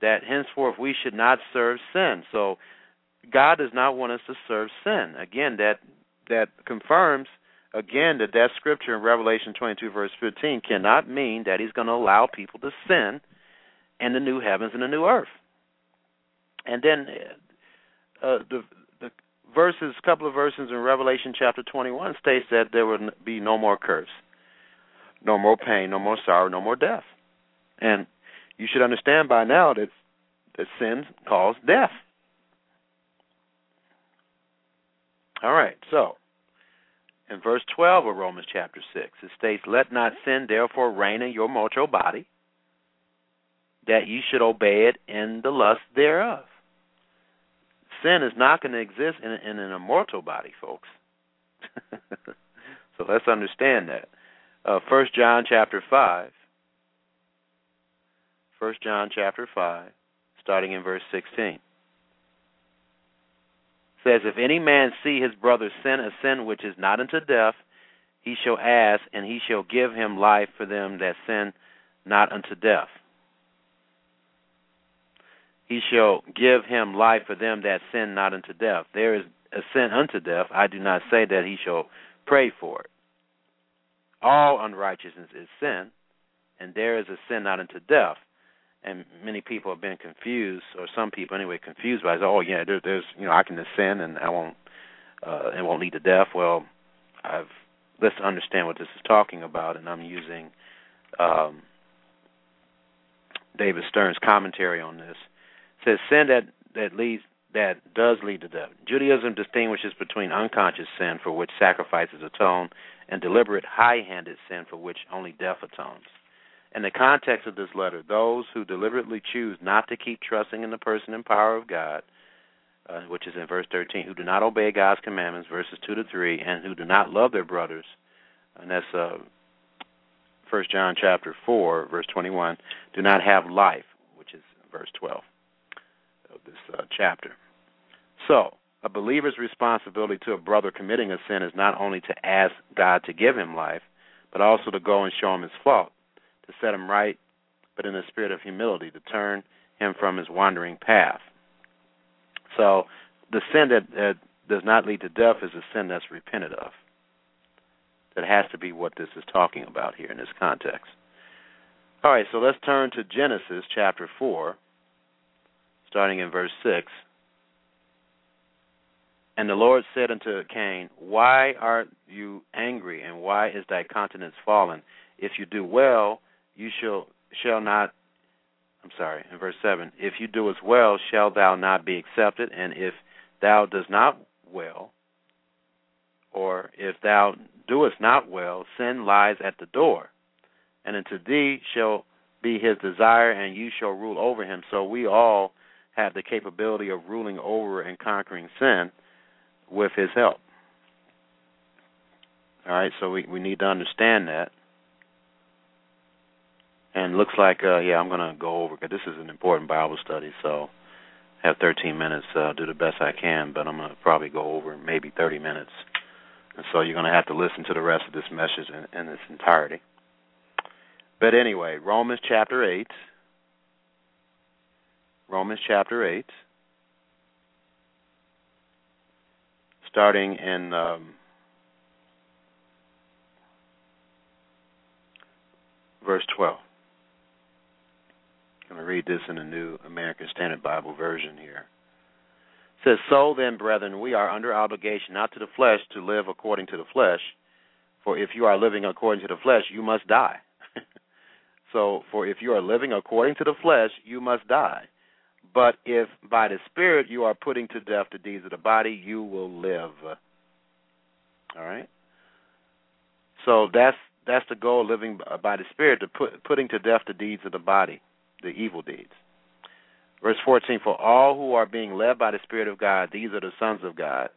that henceforth we should not serve sin. So, God does not want us to serve sin. Again, that that confirms again that that scripture in Revelation 22 verse 15 cannot mean that he's going to allow people to sin in the new heavens and the new earth. And then uh, the the verses, couple of verses in Revelation chapter 21 states that there will be no more curse, no more pain, no more sorrow, no more death. And you should understand by now that that sin caused death. All right, so in verse 12 of Romans chapter 6, it states, Let not sin therefore reign in your mortal body, that you should obey it in the lust thereof. Sin is not going to exist in, in an immortal body, folks. so let's understand that. Uh, 1 John chapter 5. 1 John chapter 5, starting in verse 16 says, If any man see his brother sin a sin which is not unto death, he shall ask, and he shall give him life for them that sin not unto death. He shall give him life for them that sin not unto death. There is a sin unto death. I do not say that he shall pray for it. All unrighteousness is sin, and there is a sin not unto death and many people have been confused, or some people anyway, confused by, oh yeah, there, there's you know I can sin and I won't uh, it won't lead to death. Well, I've let's understand what this is talking about, and I'm using um, David Stern's commentary on this. Says sin that that leads that does lead to death. Judaism distinguishes between unconscious sin for which sacrifices atone and deliberate high-handed sin for which only death atones. In the context of this letter, those who deliberately choose not to keep trusting in the person and power of God, uh, which is in verse 13, who do not obey God's commandments, verses 2 to 3, and who do not love their brothers, and that's uh, 1 John chapter 4, verse 21, do not have life, which is verse 12 of this uh, chapter. So, a believer's responsibility to a brother committing a sin is not only to ask God to give him life, but also to go and show him his fault to set him right, but in a spirit of humility to turn him from his wandering path. So the sin that, that does not lead to death is a sin that's repented of. That has to be what this is talking about here in this context. All right, so let's turn to Genesis chapter 4, starting in verse 6. And the Lord said unto Cain, Why art you angry, and why is thy countenance fallen? If you do well, you shall shall not I'm sorry, in verse seven, if you do as well, shall thou not be accepted, and if thou does not well, or if thou doest not well, sin lies at the door, and unto thee shall be his desire, and you shall rule over him. So we all have the capability of ruling over and conquering sin with his help. All right, so we, we need to understand that. And looks like, uh, yeah, I'm going to go over because this is an important Bible study. So I have 13 minutes. Uh, do the best I can, but I'm going to probably go over maybe 30 minutes. And so you're going to have to listen to the rest of this message in, in its entirety. But anyway, Romans chapter 8. Romans chapter 8. Starting in um, verse 12. I'm going to read this in the New American Standard Bible Version here. It says, So then, brethren, we are under obligation not to the flesh to live according to the flesh, for if you are living according to the flesh, you must die. so, for if you are living according to the flesh, you must die. But if by the Spirit you are putting to death the deeds of the body, you will live. All right. So that's that's the goal, living by the Spirit, to put putting to death the deeds of the body the evil deeds. Verse 14, for all who are being led by the Spirit of God, these are the sons of God.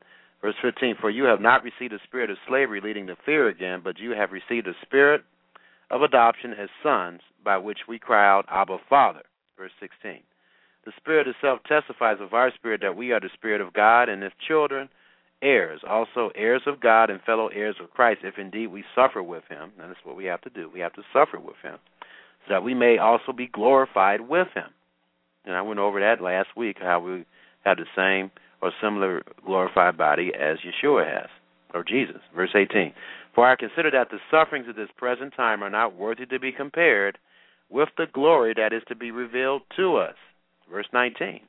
Verse 15, for you have not received a spirit of slavery leading to fear again, but you have received a spirit of adoption as sons, by which we cry out, Abba, Father. Verse 16, the Spirit itself testifies of our spirit that we are the Spirit of God, and if children, heirs, also heirs of God and fellow heirs of Christ, if indeed we suffer with him. And that's what we have to do. We have to suffer with him so that we may also be glorified with him. And I went over that last week, how we have the same or similar glorified body as Yeshua has, or Jesus. Verse 18 For I consider that the sufferings of this present time are not worthy to be compared with the glory that is to be revealed to us. Verse 19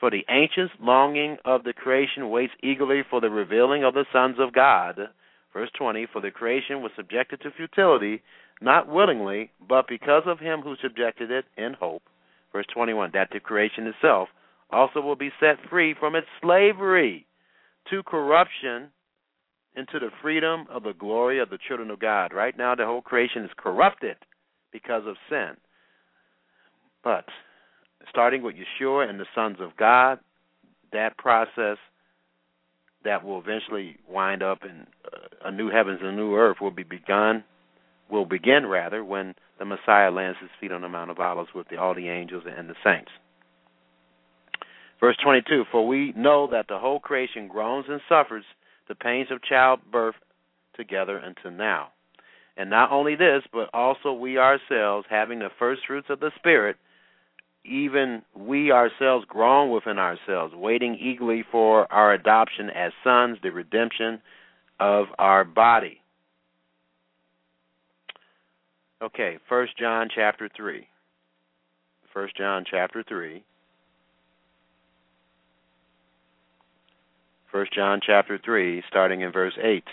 For the anxious longing of the creation waits eagerly for the revealing of the sons of God. Verse 20 For the creation was subjected to futility not willingly, but because of him who subjected it in hope. Verse 21 that the creation itself also will be set free from its slavery to corruption into the freedom of the glory of the children of God. Right now, the whole creation is corrupted because of sin. But starting with Yeshua and the sons of God, that process that will eventually wind up in uh, a new heavens and a new earth will be begun will begin rather when the Messiah lands his feet on the Mount of Olives with the, all the angels and the saints. Verse 22 For we know that the whole creation groans and suffers the pains of childbirth together until now. And not only this, but also we ourselves, having the first fruits of the Spirit, even we ourselves groan within ourselves, waiting eagerly for our adoption as sons, the redemption of our body. Okay, First John chapter three. First John chapter three. First John chapter three, starting in verse eight.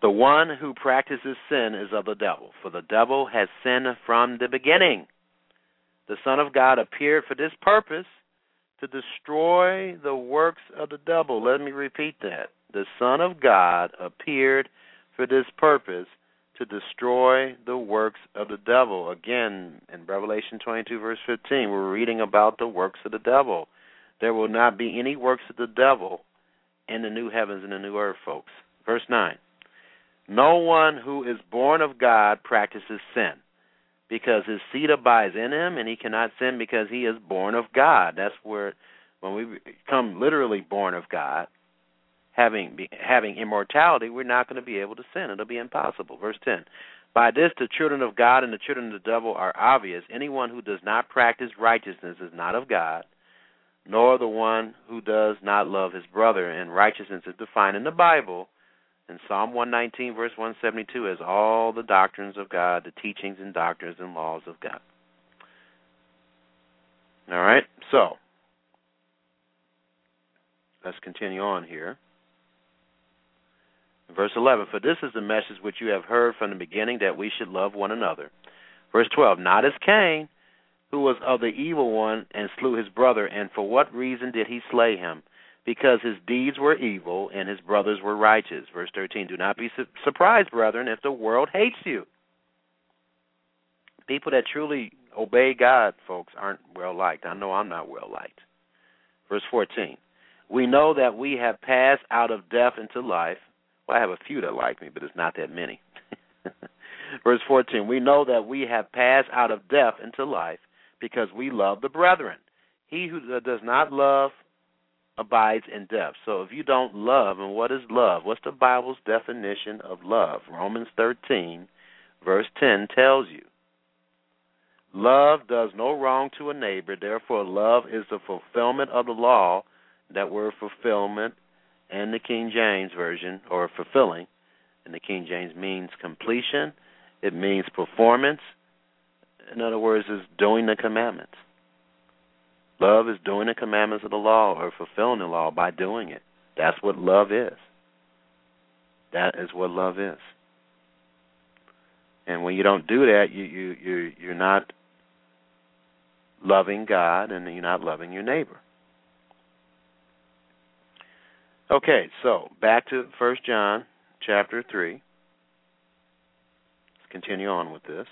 The one who practices sin is of the devil, for the devil has sinned from the beginning. The Son of God appeared for this purpose to destroy the works of the devil. Let me repeat that the Son of God appeared for this purpose to destroy the works of the devil. Again, in Revelation 22, verse 15, we're reading about the works of the devil. There will not be any works of the devil in the new heavens and the new earth, folks. Verse 9 No one who is born of God practices sin, because his seed abides in him, and he cannot sin because he is born of God. That's where, when we become literally born of God, having having immortality, we're not going to be able to sin. It'll be impossible. Verse 10. By this, the children of God and the children of the devil are obvious. Anyone who does not practice righteousness is not of God, nor the one who does not love his brother. And righteousness is defined in the Bible in Psalm 119, verse 172, as all the doctrines of God, the teachings and doctrines and laws of God. All right, so let's continue on here. Verse 11 For this is the message which you have heard from the beginning that we should love one another. Verse 12 Not as Cain, who was of the evil one and slew his brother. And for what reason did he slay him? Because his deeds were evil and his brothers were righteous. Verse 13 Do not be su- surprised, brethren, if the world hates you. People that truly obey God, folks, aren't well liked. I know I'm not well liked. Verse 14 We know that we have passed out of death into life. Well, I have a few that like me, but it's not that many. Verse 14 We know that we have passed out of death into life because we love the brethren. He who does not love abides in death. So if you don't love, and what is love? What's the Bible's definition of love? Romans 13, verse 10 tells you. Love does no wrong to a neighbor, therefore, love is the fulfillment of the law. That word fulfillment in the King James Version, or fulfilling, in the King James means completion, it means performance, in other words, is doing the commandments. Love is doing the commandments of the law or fulfilling the law by doing it. That's what love is. That is what love is. And when you don't do that, you you you you're not loving God and you're not loving your neighbor. Okay, so back to First John chapter 3. Let's continue on with this.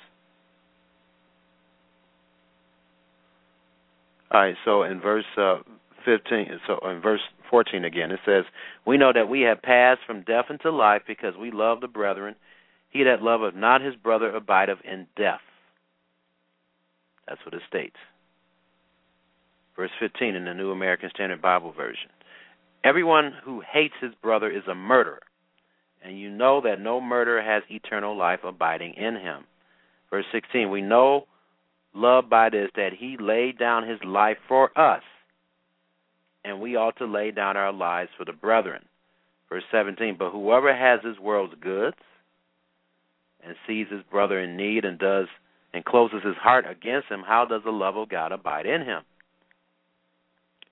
All right, so in verse uh, 15, so in verse 14 again, it says, We know that we have passed from death into life because we love the brethren. He that loveth not his brother abideth in death. That's what it states. Verse 15 in the New American Standard Bible Version. Everyone who hates his brother is a murderer, and you know that no murderer has eternal life abiding in him. Verse 16 We know love by this that he laid down his life for us, and we ought to lay down our lives for the brethren. Verse 17 But whoever has this world's goods and sees his brother in need and does and closes his heart against him, how does the love of God abide in him?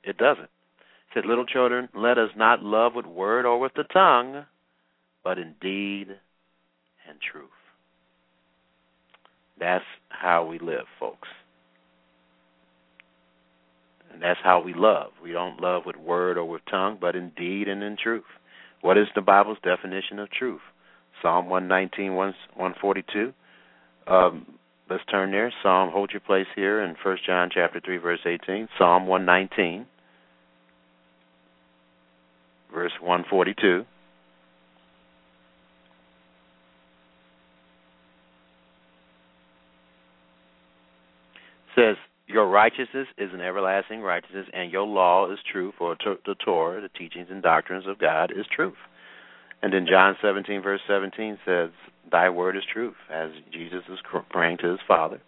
It doesn't. It said, Little children, let us not love with word or with the tongue, but in deed and truth. That's how we live, folks. And that's how we love. We don't love with word or with tongue, but in deed and in truth. What is the Bible's definition of truth? Psalm 119, 142. Um, let's turn there. Psalm, hold your place here in 1 John chapter 3, verse 18. Psalm 119, verse 142. Says, Your righteousness is an everlasting righteousness, and your law is true, for the Torah, the teachings and doctrines of God, is truth. And then John 17, verse 17 says, Thy word is truth. As Jesus is praying to his Father,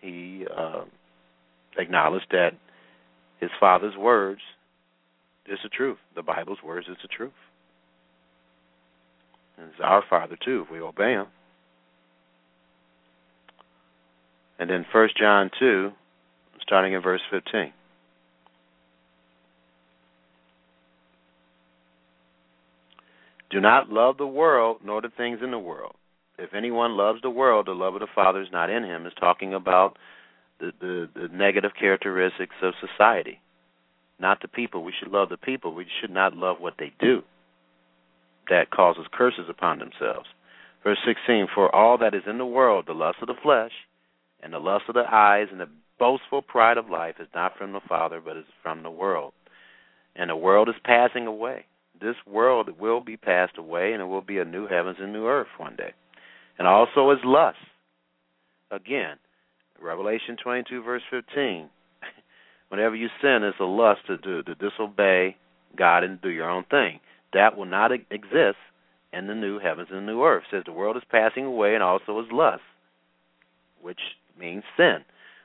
he uh, acknowledged that his Father's words is the truth. The Bible's words is the truth. And it's our Father, too, if we obey him. And then 1 John 2, starting in verse 15. Do not love the world, nor the things in the world. If anyone loves the world, the love of the Father is not in him. Is talking about the, the, the negative characteristics of society, not the people. We should love the people. We should not love what they do. That causes curses upon themselves. Verse 16: For all that is in the world, the lust of the flesh, and the lust of the eyes and the boastful pride of life is not from the Father, but is from the world. And the world is passing away. This world will be passed away, and it will be a new heavens and new earth one day. And also is lust. Again, Revelation 22, verse 15. Whenever you sin, it's a lust to, do, to disobey God and do your own thing. That will not exist in the new heavens and the new earth. It says the world is passing away, and also is lust, which means sin.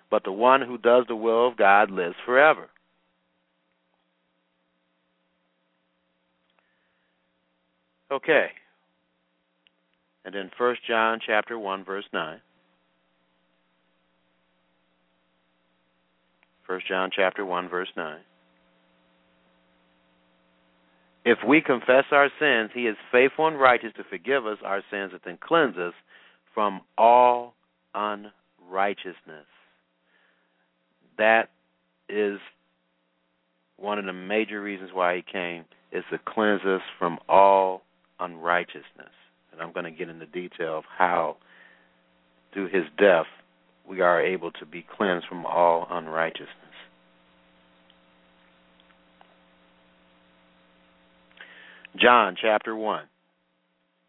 But the one who does the will of God lives forever. Okay. And in 1 John chapter 1 verse 9. 1 John chapter 1 verse 9. If we confess our sins, he is faithful and righteous to forgive us our sins and then cleanse us from all unrighteousness. That is one of the major reasons why he came is to cleanse us from all unrighteousness. And I'm going to get into detail of how through his death we are able to be cleansed from all unrighteousness. John chapter 1.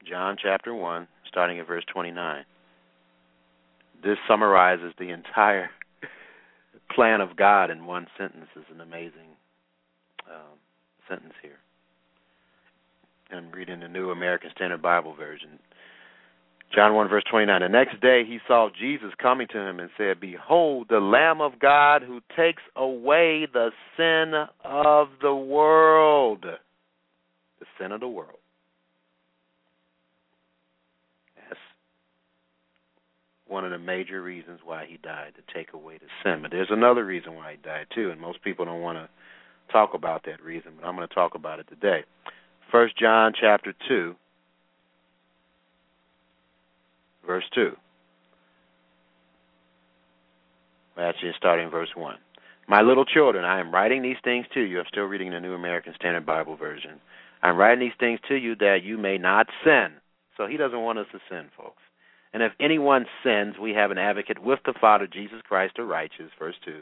John chapter 1, starting at verse 29. This summarizes the entire plan of God in one sentence. is an amazing um, sentence here. I'm reading the New American Standard Bible Version. John 1, verse 29. The next day he saw Jesus coming to him and said, Behold, the Lamb of God who takes away the sin of the world. The sin of the world. That's one of the major reasons why he died, to take away the sin. But there's another reason why he died, too, and most people don't want to talk about that reason, but I'm going to talk about it today. First John chapter 2, verse 2. Actually, starting verse 1. My little children, I am writing these things to you. I'm still reading the New American Standard Bible Version. I'm writing these things to you that you may not sin. So he doesn't want us to sin, folks. And if anyone sins, we have an advocate with the Father, Jesus Christ, the righteous, verse 2.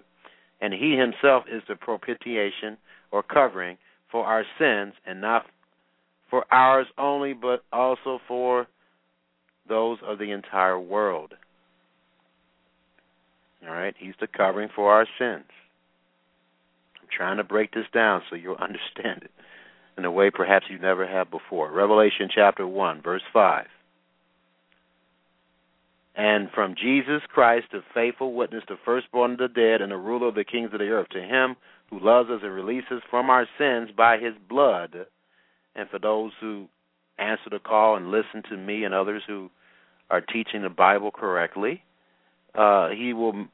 And he himself is the propitiation or covering for our sins, and not for ours only, but also for those of the entire world. All right, he's the covering for our sins. I'm trying to break this down so you'll understand it in a way perhaps you never have before. Revelation chapter 1, verse 5. And from Jesus Christ, the faithful witness, the firstborn of the dead, and the ruler of the kings of the earth, to him who loves us and releases us from our sins by his blood, and for those who answer the call and listen to me and others who are teaching the Bible correctly, uh, he will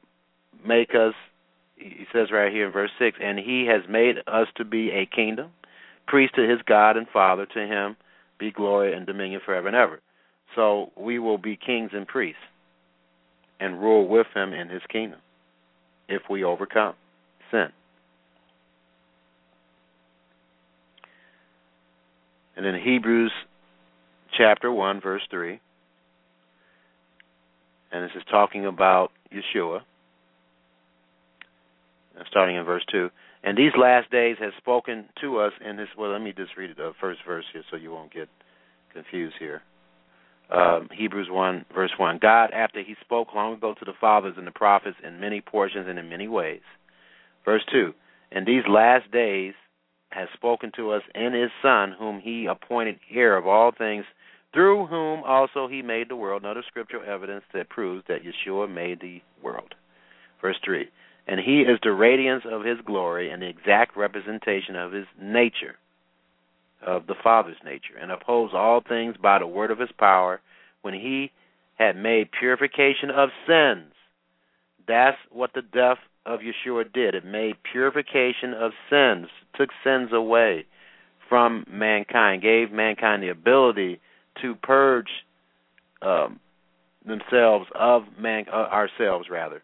make us, he says right here in verse 6, and he has made us to be a kingdom, priest to his God and Father, to him be glory and dominion forever and ever. So we will be kings and priests and rule with him in his kingdom if we overcome sin. And in Hebrews chapter 1, verse 3, and this is talking about Yeshua, starting in verse 2. And these last days has spoken to us in this. Well, let me just read the first verse here so you won't get confused here. Um, Hebrews 1, verse 1. God, after he spoke long ago to the fathers and the prophets in many portions and in many ways. Verse 2. In these last days has spoken to us in his Son, whom he appointed heir of all things, through whom also he made the world. Another scriptural evidence that proves that Yeshua made the world. Verse 3 And he is the radiance of his glory and the exact representation of his nature, of the Father's nature, and upholds all things by the word of his power when he had made purification of sins. That's what the death of Yeshua did. It made purification of sins, took sins away from mankind, gave mankind the ability to purge um, themselves of man uh, ourselves rather,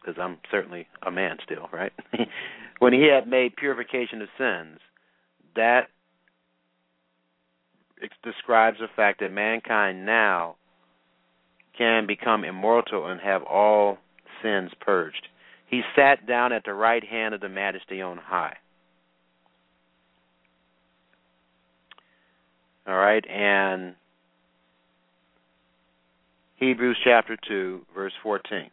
because I'm certainly a man still, right? when he had made purification of sins, that describes the fact that mankind now can become immortal and have all sins purged. He sat down at the right hand of the majesty on high. All right, and Hebrews chapter 2, verse 14.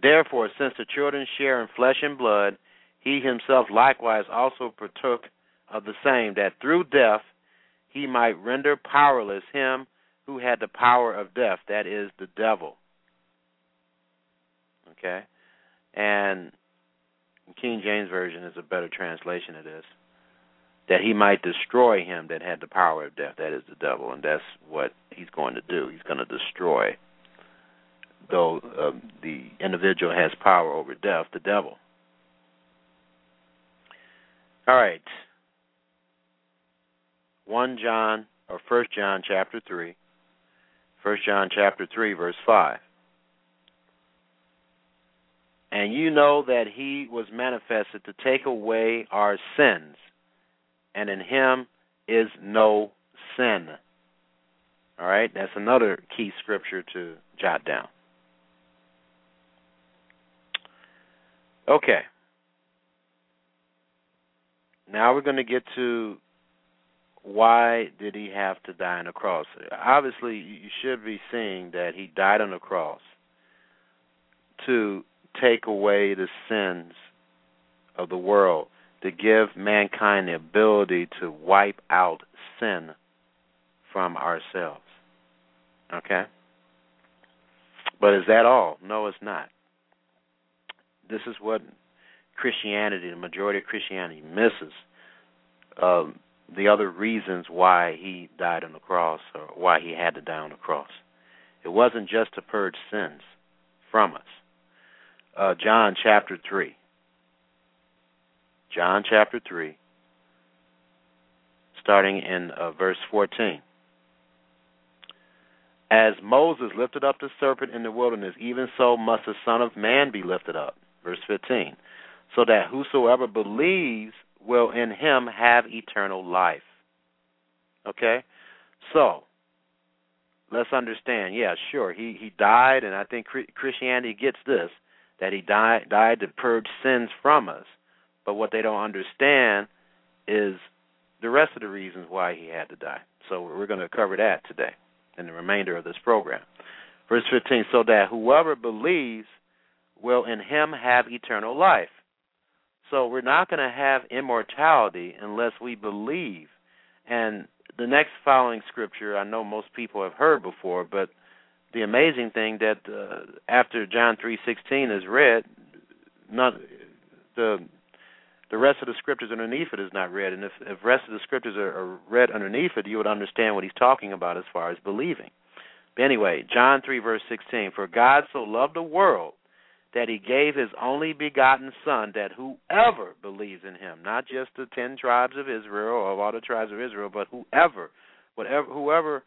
Therefore, since the children share in flesh and blood, he himself likewise also partook of the same, that through death he might render powerless him who had the power of death, that is, the devil. Okay? And King James Version is a better translation of this. that he might destroy him that had the power of death. That is the devil, and that's what he's going to do. He's going to destroy. Though um, the individual has power over death, the devil. All right. 1 John or 1 John chapter 3. 1 John chapter 3 verse 5. And you know that he was manifested to take away our sins, and in him is no sin. All right, that's another key scripture to jot down. Okay. Now we're going to get to why did he have to die on the cross? Obviously, you should be seeing that he died on the cross to take away the sins of the world, to give mankind the ability to wipe out sin from ourselves. Okay? But is that all? No, it's not. This is what Christianity, the majority of Christianity, misses. Um, the other reasons why he died on the cross or why he had to die on the cross. It wasn't just to purge sins from us. Uh, John chapter 3. John chapter 3, starting in uh, verse 14. As Moses lifted up the serpent in the wilderness, even so must the Son of Man be lifted up. Verse 15. So that whosoever believes will in him have eternal life. Okay? So, let's understand. Yeah, sure. He he died and I think Christianity gets this that he died died to purge sins from us. But what they don't understand is the rest of the reasons why he had to die. So we're going to cover that today in the remainder of this program. Verse 15 so that whoever believes will in him have eternal life. So we're not going to have immortality unless we believe. And the next following scripture, I know most people have heard before, but the amazing thing that uh, after John 3:16 is read, not the the rest of the scriptures underneath it is not read. And if if rest of the scriptures are, are read underneath it, you would understand what he's talking about as far as believing. But anyway, John 3 verse 16, for God so loved the world that he gave his only begotten son that whoever believes in him not just the 10 tribes of Israel or all the tribes of Israel but whoever whatever whoever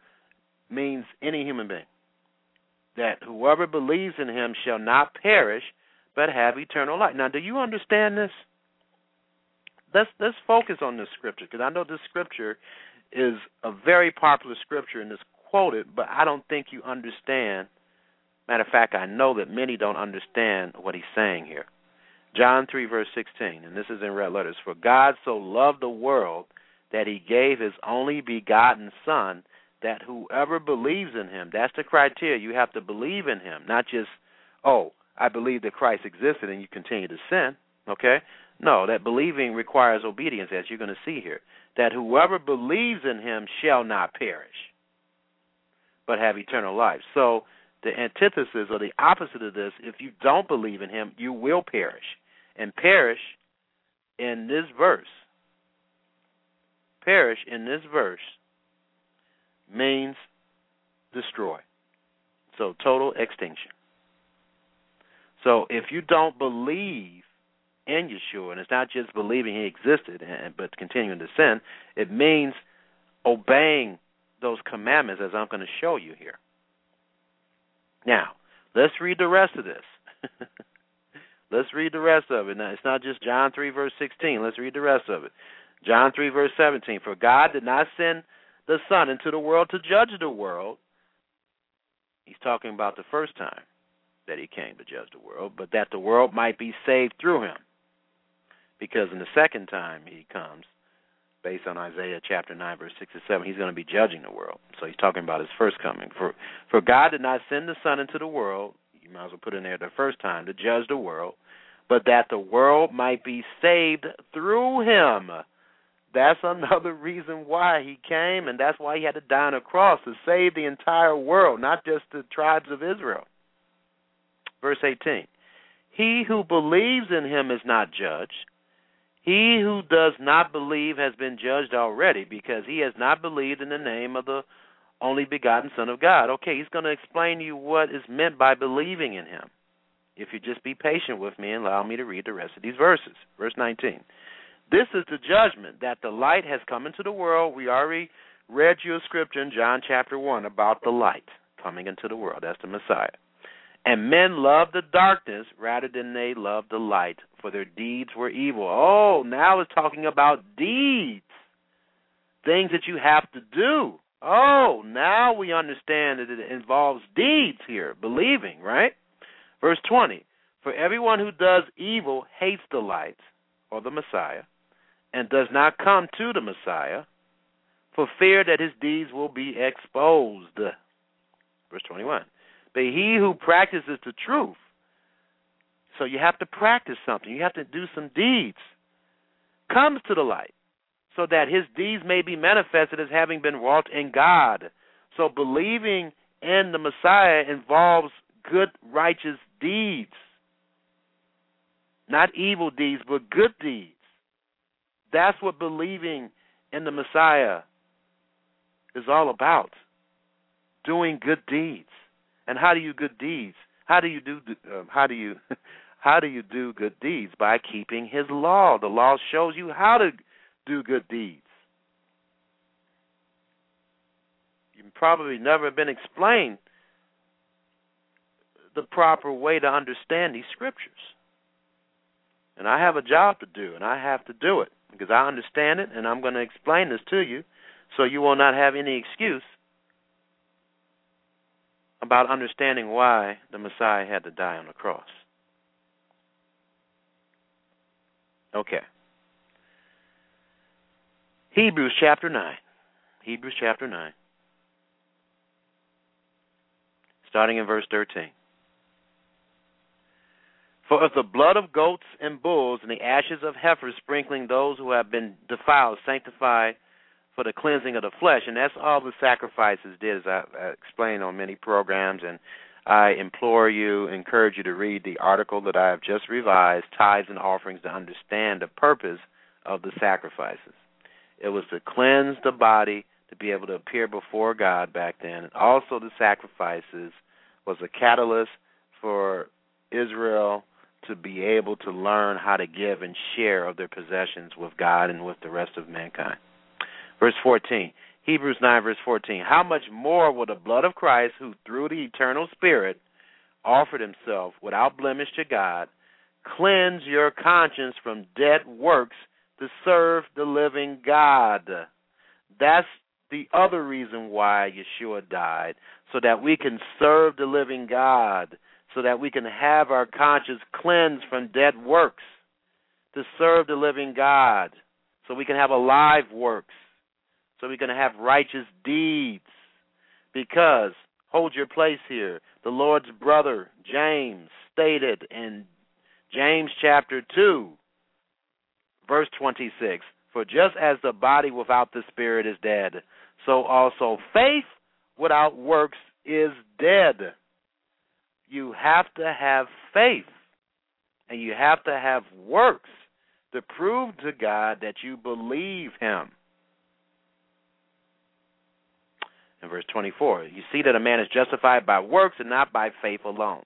means any human being that whoever believes in him shall not perish but have eternal life. Now do you understand this? Let's let's focus on this scripture because I know this scripture is a very popular scripture and is quoted but I don't think you understand Matter of fact, I know that many don't understand what he's saying here. John 3, verse 16, and this is in red letters For God so loved the world that he gave his only begotten Son, that whoever believes in him, that's the criteria. You have to believe in him, not just, oh, I believe that Christ existed and you continue to sin. Okay? No, that believing requires obedience, as you're going to see here. That whoever believes in him shall not perish, but have eternal life. So, the antithesis or the opposite of this, if you don't believe in him, you will perish. And perish in this verse, perish in this verse means destroy. So total extinction. So if you don't believe in Yeshua, and it's not just believing he existed, but continuing to sin, it means obeying those commandments as I'm going to show you here. Now, let's read the rest of this. let's read the rest of it. Now, it's not just John 3, verse 16. Let's read the rest of it. John 3, verse 17. For God did not send the Son into the world to judge the world. He's talking about the first time that he came to judge the world, but that the world might be saved through him. Because in the second time he comes, based on Isaiah chapter 9, verse 6 and 7, he's going to be judging the world. So he's talking about his first coming. For, for God did not send the Son into the world, you might as well put in there the first time, to judge the world, but that the world might be saved through him. That's another reason why he came, and that's why he had to die on a cross to save the entire world, not just the tribes of Israel. Verse 18 He who believes in him is not judged He who does not believe has been judged already because he has not believed in the name of the only begotten Son of God. Okay, he's going to explain to you what is meant by believing in him. If you just be patient with me and allow me to read the rest of these verses. Verse 19. This is the judgment that the light has come into the world. We already read you a scripture in John chapter 1 about the light coming into the world. That's the Messiah. And men loved the darkness rather than they loved the light, for their deeds were evil. Oh, now it's talking about deeds. Things that you have to do. Oh, now we understand that it involves deeds here, believing, right? Verse 20 For everyone who does evil hates the light, or the Messiah, and does not come to the Messiah, for fear that his deeds will be exposed. Verse 21 But he who practices the truth, so you have to practice something, you have to do some deeds, comes to the light so that his deeds may be manifested as having been wrought in God. So believing in the Messiah involves good, righteous deeds. Not evil deeds, but good deeds. That's what believing in the Messiah is all about. Doing good deeds. And how do you good deeds? How do you do uh, how do you how do you do good deeds? By keeping his law. The law shows you how to do good deeds. You've probably never been explained the proper way to understand these scriptures. And I have a job to do, and I have to do it because I understand it, and I'm going to explain this to you so you will not have any excuse about understanding why the Messiah had to die on the cross. Okay. Hebrews chapter 9. Hebrews chapter 9. Starting in verse 13. For if the blood of goats and bulls and the ashes of heifers sprinkling those who have been defiled sanctify for the cleansing of the flesh, and that's all the sacrifices did, as I, explained on many programs, and I implore you, encourage you to read the article that I have just revised, Tithes and Offerings, to understand the purpose of the sacrifices. It was to cleanse the body to be able to appear before God back then. And also the sacrifices was a catalyst for Israel to be able to learn how to give and share of their possessions with God and with the rest of mankind. Verse 14. Hebrews 9, verse 14. How much more will the blood of Christ, who through the eternal Spirit offered himself without blemish to God, cleanse your conscience from dead works to serve the living God. That's the other reason why Yeshua died, so that we can serve the living God, so that we can have our conscience cleansed from dead works, to serve the living God, so we can have alive works, so we're going to have righteous deeds. Because, hold your place here, the Lord's brother, James, stated in James chapter 2, Verse 26 For just as the body without the spirit is dead, so also faith without works is dead. You have to have faith, and you have to have works to prove to God that you believe Him. In verse 24, you see that a man is justified by works and not by faith alone.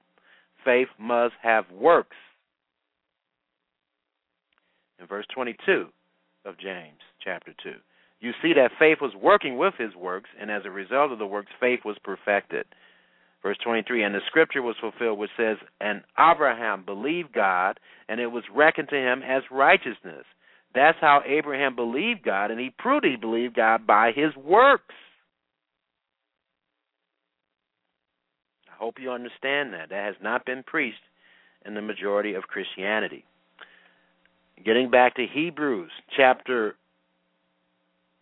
Faith must have works in verse 22 of James chapter 2. You see that faith was working with his works, and as a result of the works, faith was perfected. Verse 23, and the scripture was fulfilled, which says, And Abraham believed God, and it was reckoned to him as righteousness. That's how Abraham believed God, and he proved he believed God by his works. Hope you understand that. That has not been preached in the majority of Christianity. Getting back to Hebrews chapter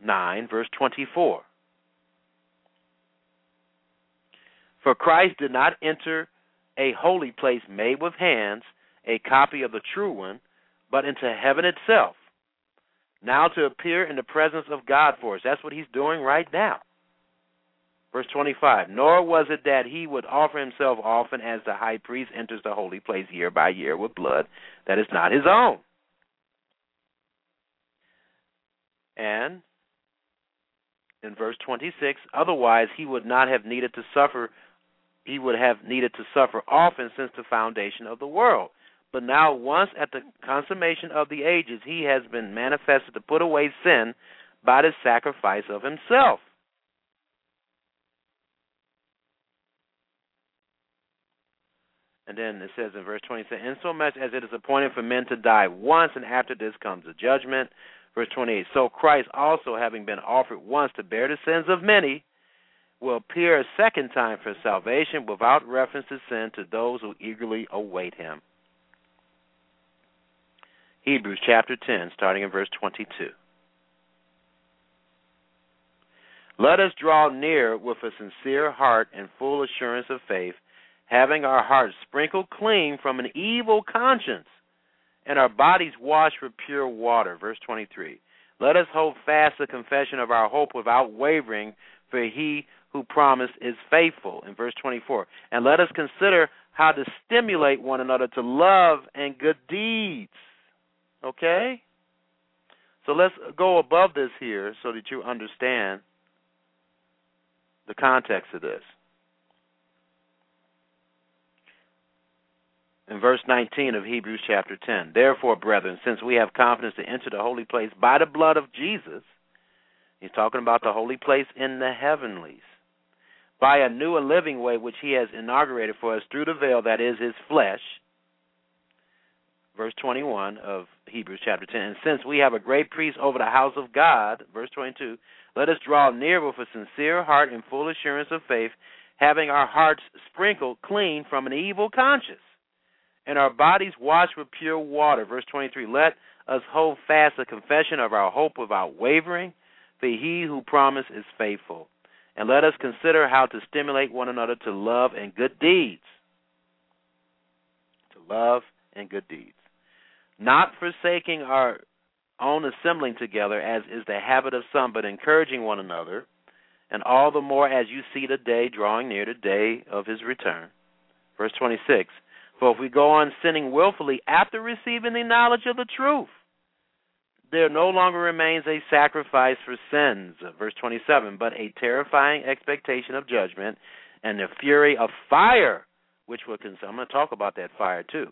9, verse 24. For Christ did not enter a holy place made with hands, a copy of the true one, but into heaven itself, now to appear in the presence of God for us. That's what he's doing right now. Verse 25 Nor was it that he would offer himself often as the high priest enters the holy place year by year with blood that is not his own. And in verse 26, otherwise he would not have needed to suffer he would have needed to suffer often since the foundation of the world. But now, once at the consummation of the ages, he has been manifested to put away sin by the sacrifice of himself. And then it says in verse 27, Insomuch as it is appointed for men to die once, and after this comes the judgment. Verse 28, So Christ also, having been offered once to bear the sins of many, will appear a second time for salvation without reference to sin to those who eagerly await him. Hebrews chapter 10, starting in verse 22. Let us draw near with a sincere heart and full assurance of faith, having our hearts sprinkled clean from an evil conscience and our bodies washed with pure water. Verse 23. Let us hold fast the confession of our hope without wavering, for he who promised is faithful. In verse 24. And let us consider how to stimulate one another to love and good deeds Okay? So let's go above this here so that you understand the context of this. In verse 19 of Hebrews chapter 10, therefore, brethren, since we have confidence to enter the holy place by the blood of Jesus, he's talking about the holy place in the heavenlies, by a new and living way which he has inaugurated for us through the veil that is his flesh verse 21 of Hebrews chapter 10. And since we have a great priest over the house of God, verse 22, let us draw near with a sincere heart and full assurance of faith, having our hearts sprinkled clean from an evil conscience, and our bodies washed with pure water. Verse 23, let us hold fast the confession of our hope without wavering, for he who promised is faithful. And let us consider how to stimulate one another to love and good deeds. To love and good deeds not forsaking our own assembling together, as is the habit of some, but encouraging one another, and all the more as you see the day drawing near, the day of his return. Verse 26 For if we go on sinning willfully after receiving the knowledge of the truth, there no longer remains a sacrifice for sins. Verse 27 But a terrifying expectation of judgment and the fury of fire, which will consume. I'm going to talk about that fire too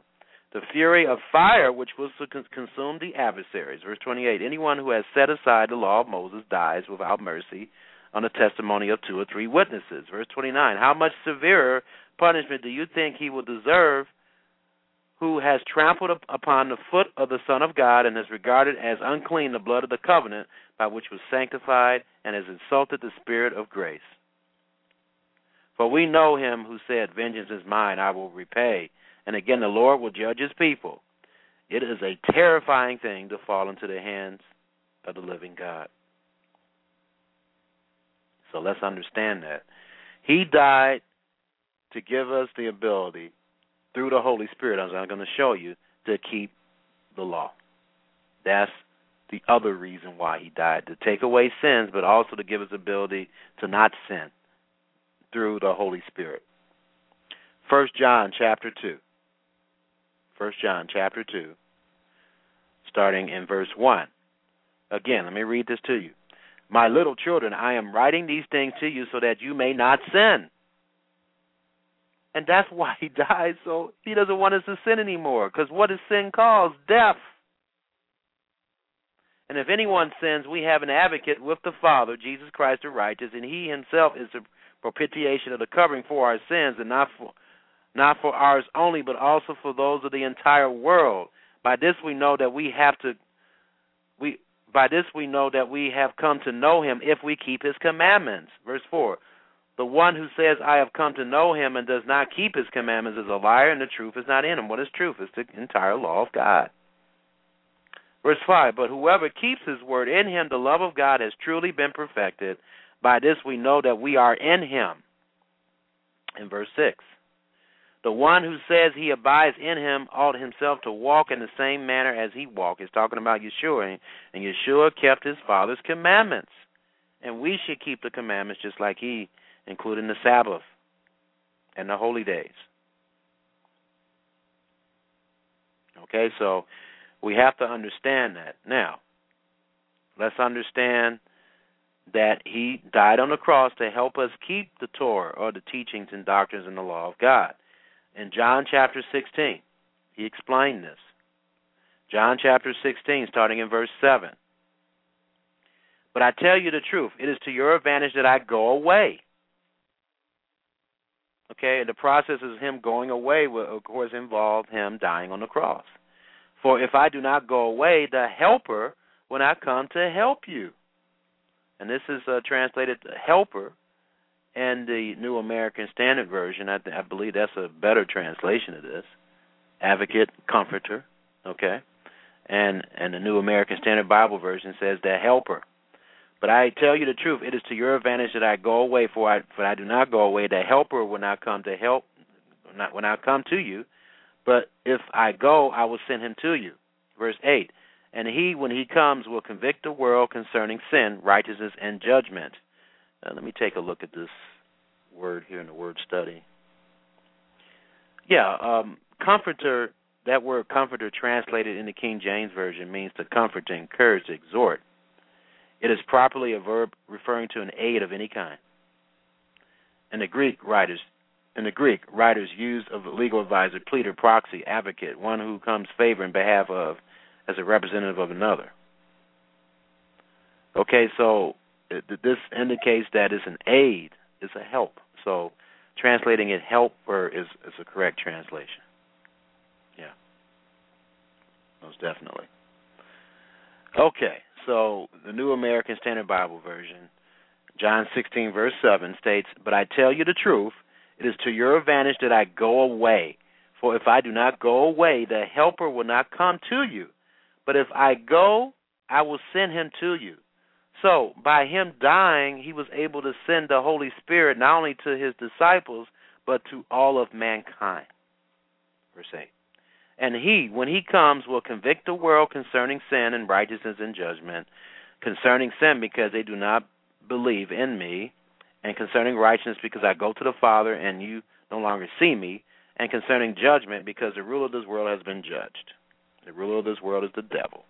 the fury of fire which will consume the adversaries. Verse 28 Anyone who has set aside the law of Moses dies without mercy on the testimony of two or three witnesses. Verse 29 How much severer punishment do you think he will deserve who has trampled upon the foot of the Son of God and has regarded as unclean the blood of the covenant by which was sanctified and has insulted the Spirit of grace? For we know him who said, Vengeance is mine, I will repay and again, the Lord will judge his people. It is a terrifying thing to fall into the hands of the living God. So let's understand that. He died to give us the ability, through the Holy Spirit, as I'm going to show you, to keep the law. That's the other reason why he died to take away sins, but also to give us ability to not sin through the Holy Spirit. First John chapter two. First John chapter 2, starting in verse 1. Again, let me read this to you. My little children, I am writing these things to you so that you may not sin. And that's why he died, so he doesn't want us to sin anymore. Because what does sin cause? Death. And if anyone sins, we have an advocate with the Father, Jesus Christ the righteous, and he himself is the propitiation of the covering for our sins, and not for not for ours only, but also for those of the entire world. By this we know that we have to we by this we know that we have come to know him if we keep his commandments. Verse 4. The one who says, I have come to know him and does not keep his commandments is a liar, and the truth is not in him. What is truth? It's the entire law of God. Verse 5 But whoever keeps his word in him, the love of God has truly been perfected. By this we know that we are in him. In verse 6 the one who says he abides in him ought himself to walk in the same manner as he walked. He's talking about Yeshua, and Yeshua kept his Father's commandments. And we should keep the commandments just like he, including the Sabbath and the holy days. Okay, so we have to understand that. Now, let's understand that he died on the cross to help us keep the Torah or the teachings and doctrines and the law of God. In John chapter 16, he explained this. John chapter 16, starting in verse 7. But I tell you the truth, it is to your advantage that I go away. Okay, and the process of him going away will, of course, involve him dying on the cross. For if I do not go away, the Helper will not come to help you. And this is uh, translated helper in the New American Standard Version. I, I believe that's a better translation of this. Advocate, comforter, okay? And and the New American Standard Bible Version says the helper. But I tell you the truth, it is to your advantage that I go away, for I for I do not go away, the helper will not come to help not will not come to you. But if I go, I will send him to you. Verse eight. And he, when he comes, will convict the world concerning sin, righteousness, and judgment. Uh, let me take a look at this word here in the word study. Yeah, um, comforter, that word comforter translated in the King James Version means to comfort, to encourage, to exhort. It is properly a verb referring to an aid of any kind. In the Greek writers in the Greek, writers use of legal advisor, pleader, proxy, advocate, one who comes favor in behalf of, as a representative of another. Okay, so this indicates that it's an aid, it's a help. So translating it helper is is a correct translation. Yeah. Most definitely. Okay, so the New American Standard Bible Version, John 16 verse 7 states, "But I tell you the truth, it is to your advantage that I go away. For if I do not go away, the helper will not come to you. But if I go, I will send him to you. So, by him dying, he was able to send the Holy Spirit not only to his disciples, but to all of mankind. Verse 8. And he, when he comes, will convict the world concerning sin and righteousness and judgment. Concerning sin, because they do not believe in me. And concerning righteousness, because I go to the Father and you no longer see me. And concerning judgment, because the ruler of this world has been judged. The ruler of this world is the devil.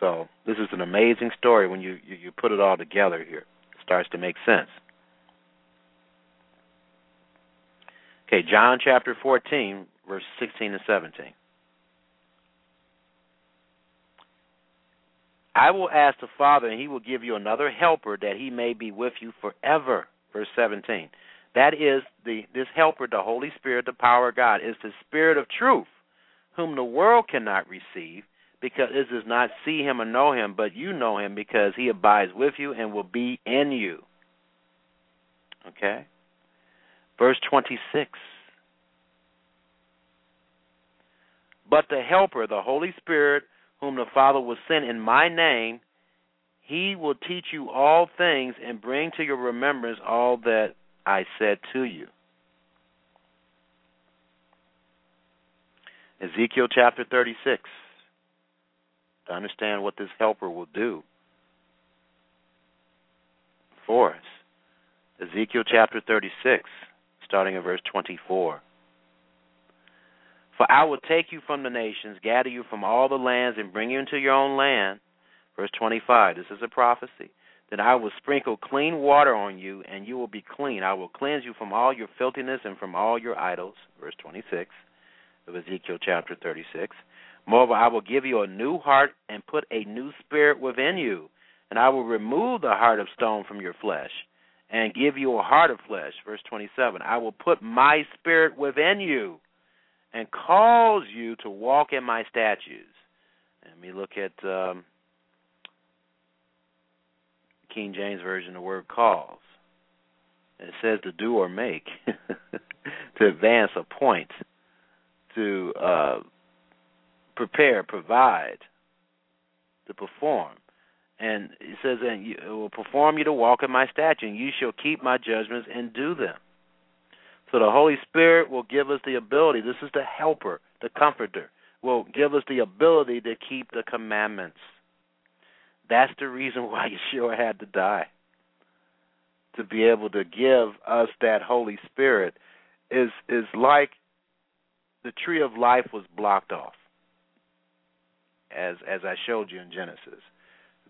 So this is an amazing story when you, you, you put it all together here. It starts to make sense. Okay, John chapter 14, verse 16 and 17. I will ask the Father, and he will give you another helper that he may be with you forever. Verse 17. That is the this helper, the Holy Spirit, the power of God, is the Spirit of truth, whom the world cannot receive, because it does not see him or know him, but you know him because he abides with you and will be in you. Okay? Verse 26. But the Helper, the Holy Spirit, whom the Father will send in my name, he will teach you all things and bring to your remembrance all that I said to you. Ezekiel chapter 36. To understand what this helper will do for us. Ezekiel chapter 36, starting at verse 24. For I will take you from the nations, gather you from all the lands, and bring you into your own land. Verse 25. This is a prophecy. Then I will sprinkle clean water on you, and you will be clean. I will cleanse you from all your filthiness and from all your idols. Verse 26 of Ezekiel chapter 36. Moreover, I will give you a new heart and put a new spirit within you. And I will remove the heart of stone from your flesh and give you a heart of flesh. Verse 27. I will put my spirit within you and cause you to walk in my statutes. Let me look at um, King James Version, the word calls. It says to do or make, to advance a point, to uh, prepare, provide, to perform. And it says, and you, it will perform you to walk in my statute, and you shall keep my judgments and do them. So the Holy Spirit will give us the ability. This is the helper, the comforter, will give us the ability to keep the commandments. That's the reason why Yeshua had to die. To be able to give us that Holy Spirit is is like the tree of life was blocked off. as as I showed you in Genesis.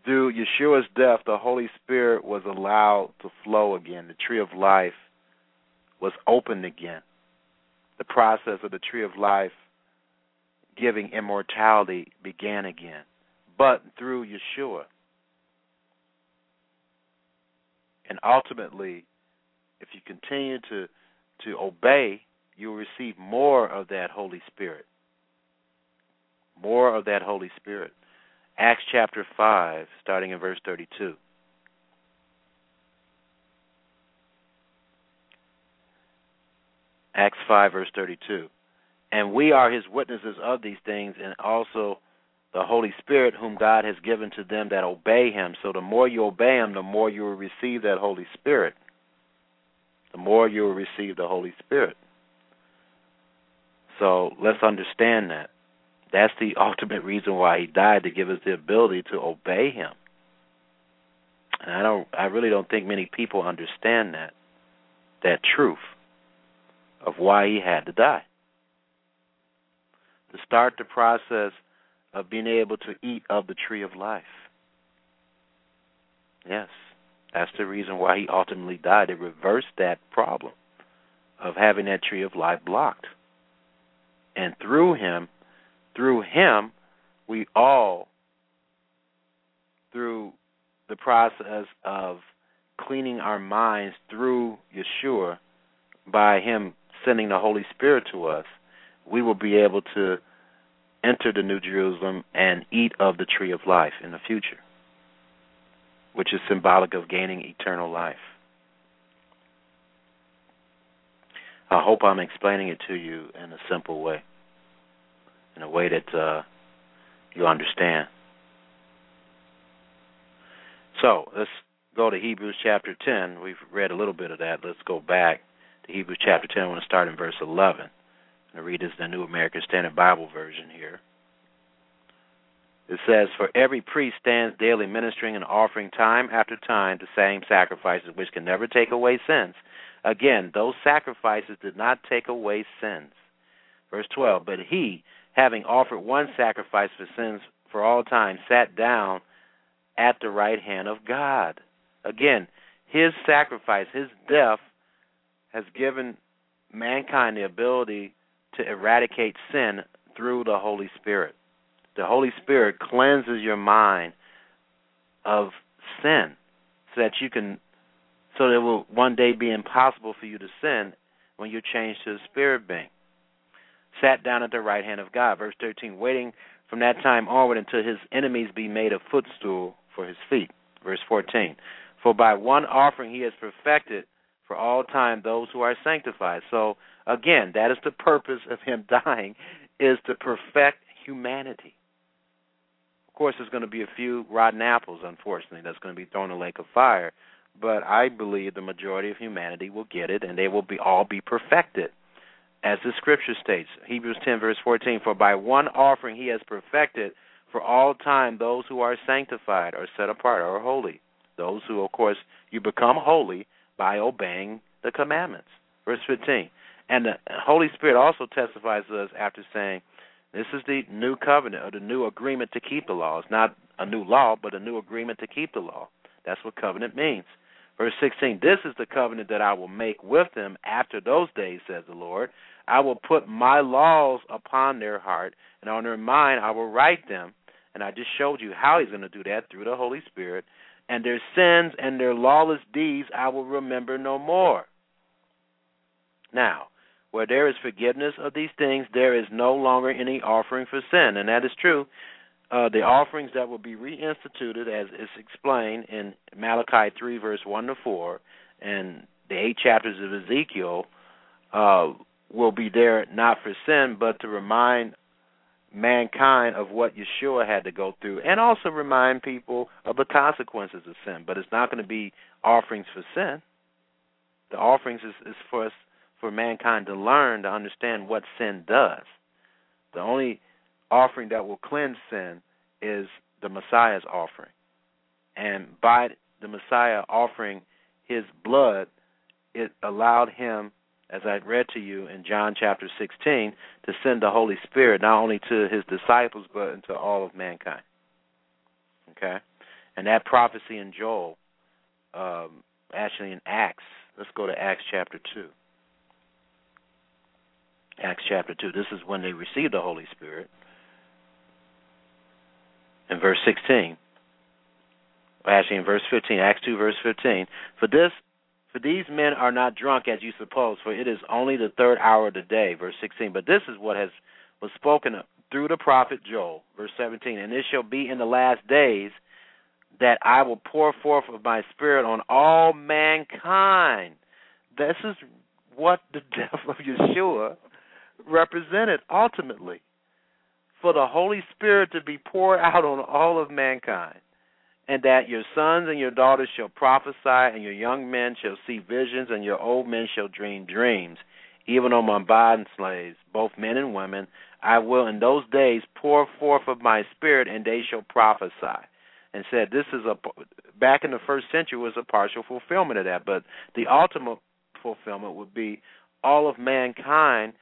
Through Yeshua's death, the Holy Spirit was allowed to flow again. The tree of life was opened again. The process of the tree of life giving immortality began again, but through Yeshua. And ultimately, if you continue to to obey, you'll receive more of that Holy Spirit. More of that Holy Spirit. Acts chapter 5, starting in verse 32. Acts 5, verse 32. And we are his witnesses of these things, and also the Holy Spirit, whom God has given to them that obey him. So the more you obey him, the more you will receive that Holy Spirit. The more you will receive the Holy Spirit. So let's understand that. That's the ultimate reason why he died to give us the ability to obey him. And I don't I really don't think many people understand that that truth of why he had to die. To start the process of being able to eat of the tree of life. Yes. That's the reason why he ultimately died. It reversed that problem of having that tree of life blocked. And through him, through him, we all, through the process of cleaning our minds through Yeshua by him sending the Holy Spirit to us, we will be able to enter the New Jerusalem and eat of the tree of life in the future, which is symbolic of gaining eternal life. I hope I'm explaining it to you in a simple way, in a way that uh, you understand. So let's go to Hebrews chapter 10. We've read a little bit of that. Let's go back to Hebrews chapter 10. I want to start in verse 11. I'm going to read this in the New American Standard Bible version here. It says, For every priest stands daily ministering and offering time after time the same sacrifices which can never take away sins. Again, those sacrifices did not take away sins. Verse 12, But he, having offered one sacrifice for sins for all time, sat down at the right hand of God. Again, his sacrifice, his death, has given mankind the ability to eradicate sin through the Holy Spirit. The Holy Spirit cleanses your mind of sin so that you can so that it will one day be impossible for you to sin when you change to the spirit being. Sat down at the right hand of God. Verse 13, waiting from that time onward until his enemies be made a footstool for his feet. Verse 14, for by one offering he has perfected for all time those who are sanctified. So again, that is the purpose of him dying, is to perfect humanity Of course, there's going to be a few rotten apples, unfortunately, that's going to be thrown in a lake of fire. But I believe the majority of humanity will get it, and they will be all be perfected, as the Scripture states, Hebrews 10 verse 14. For by one offering he has perfected for all time those who are sanctified, or set apart, or holy. Those who, of course, you become holy by obeying the commandments. Verse 15. And the Holy Spirit also testifies to us after saying, this is the new covenant or the new agreement to keep the law. It's not a new law, but a new agreement to keep the law. That's what covenant means. Verse 16 This is the covenant that I will make with them after those days, says the Lord. I will put my laws upon their heart, and on their mind I will write them. And I just showed you how he's going to do that through the Holy Spirit. And their sins and their lawless deeds I will remember no more. Now, where there is forgiveness of these things, there is no longer any offering for sin, and that is true. Uh, the offerings that will be reinstituted, as is explained in Malachi 3, verse 1 to 4, and the eight chapters of Ezekiel, uh, will be there not for sin, but to remind mankind of what Yeshua had to go through, and also remind people of the consequences of sin. But it's not going to be offerings for sin. The offerings is, is for us for mankind to learn to understand what sin does. The only offering that will cleanse sin is the Messiah's offering. And by the Messiah offering his blood, it allowed him as I read to you in John chapter 16, to send the Holy Spirit not only to his disciples but into all of mankind. Okay? And that prophecy in Joel, um, actually in Acts, let's go to Acts chapter 2. Acts chapter 2. This is when they received the Holy Spirit. In verse 16. Actually, in verse 15, Acts 2, verse 15. For this, for these men are not drunk as you suppose, for it is only the third hour of the day. Verse 16. But this is what has was spoken through the prophet Joel. Verse 17. And it shall be in the last days that I will pour forth of my spirit on all mankind. This is what the death of Yeshua represented ultimately. For the Holy Spirit to be poured out on all of mankind, and that your sons and your daughters shall prophesy, and your young men shall see visions, and your old men shall dream dreams. Even on my bond slaves, both men and women, I will in those days pour forth of my spirit, and they shall prophesy and said this is a back in the first century was a partial fulfillment of that, but the ultimate fulfillment would be all of mankind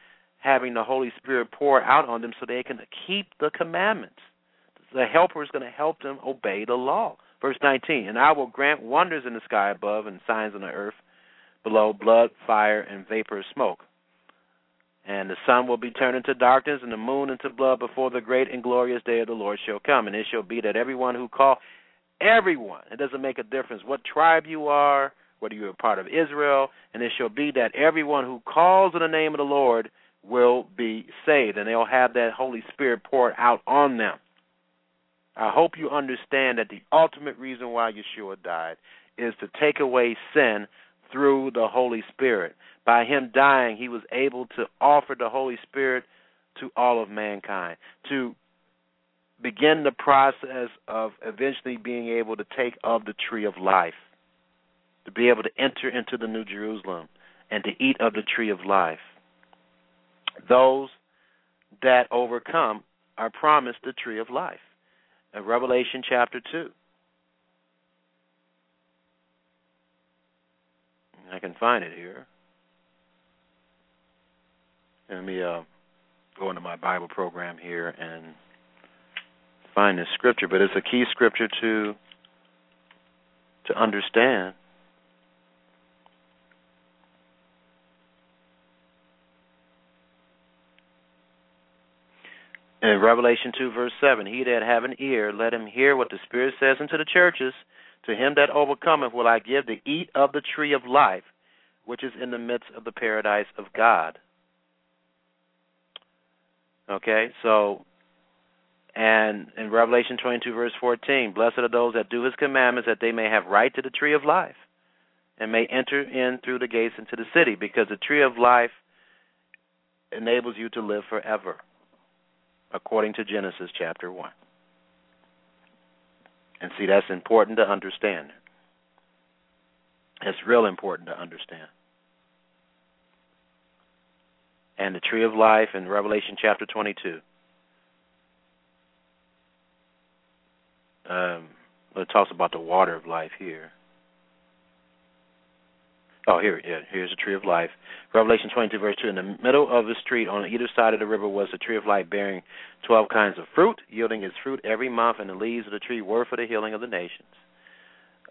having the Holy Spirit pour out on them so they can keep the commandments. The helper is going to help them obey the law. Verse 19, and I will grant wonders in the sky above and signs on the earth below, blood, fire, and vapor of smoke. And the sun will be turned into darkness, and the moon into blood before the great and glorious day of the Lord shall come. And it shall be that everyone who call, everyone, it doesn't make a difference what tribe you are, whether you're a part of Israel, and it shall be that everyone who calls in the name of the Lord will be saved, and they'll have that Holy Spirit poured out on them. I hope you understand that the ultimate reason why Yeshua died is to take away sin through the Holy Spirit. By him dying, he was able to offer the Holy Spirit to all of mankind, to begin the process of eventually being able to take of the tree of life, to be able to enter into the New Jerusalem and to eat of the tree of life. Those that overcome are promised the tree of life. In Revelation chapter 2. I can find it here. Let me uh, go into my Bible program here and find this scripture, but it's a key scripture to to understand. In Revelation 2, verse 7, he that have an ear, let him hear what the Spirit says unto the churches. To him that overcometh will I give to eat of the tree of life, which is in the midst of the paradise of God. Okay, so and in Revelation 22, verse 14, blessed are those that do his commandments, that they may have right to the tree of life and may enter in through the gates into the city, because the tree of life enables you to live forever, according to Genesis chapter 1. And see, that's important to understand. It's real important to understand. and the tree of life in Revelation chapter 22. Um, it talks about the water of life here. Oh, here, yeah, here's the tree of life. Revelation 22, verse 2. In the middle of the street, on either side of the river, was the tree of life, bearing 12 kinds of fruit, yielding its fruit every month, and the leaves of the tree were for the healing of the nations.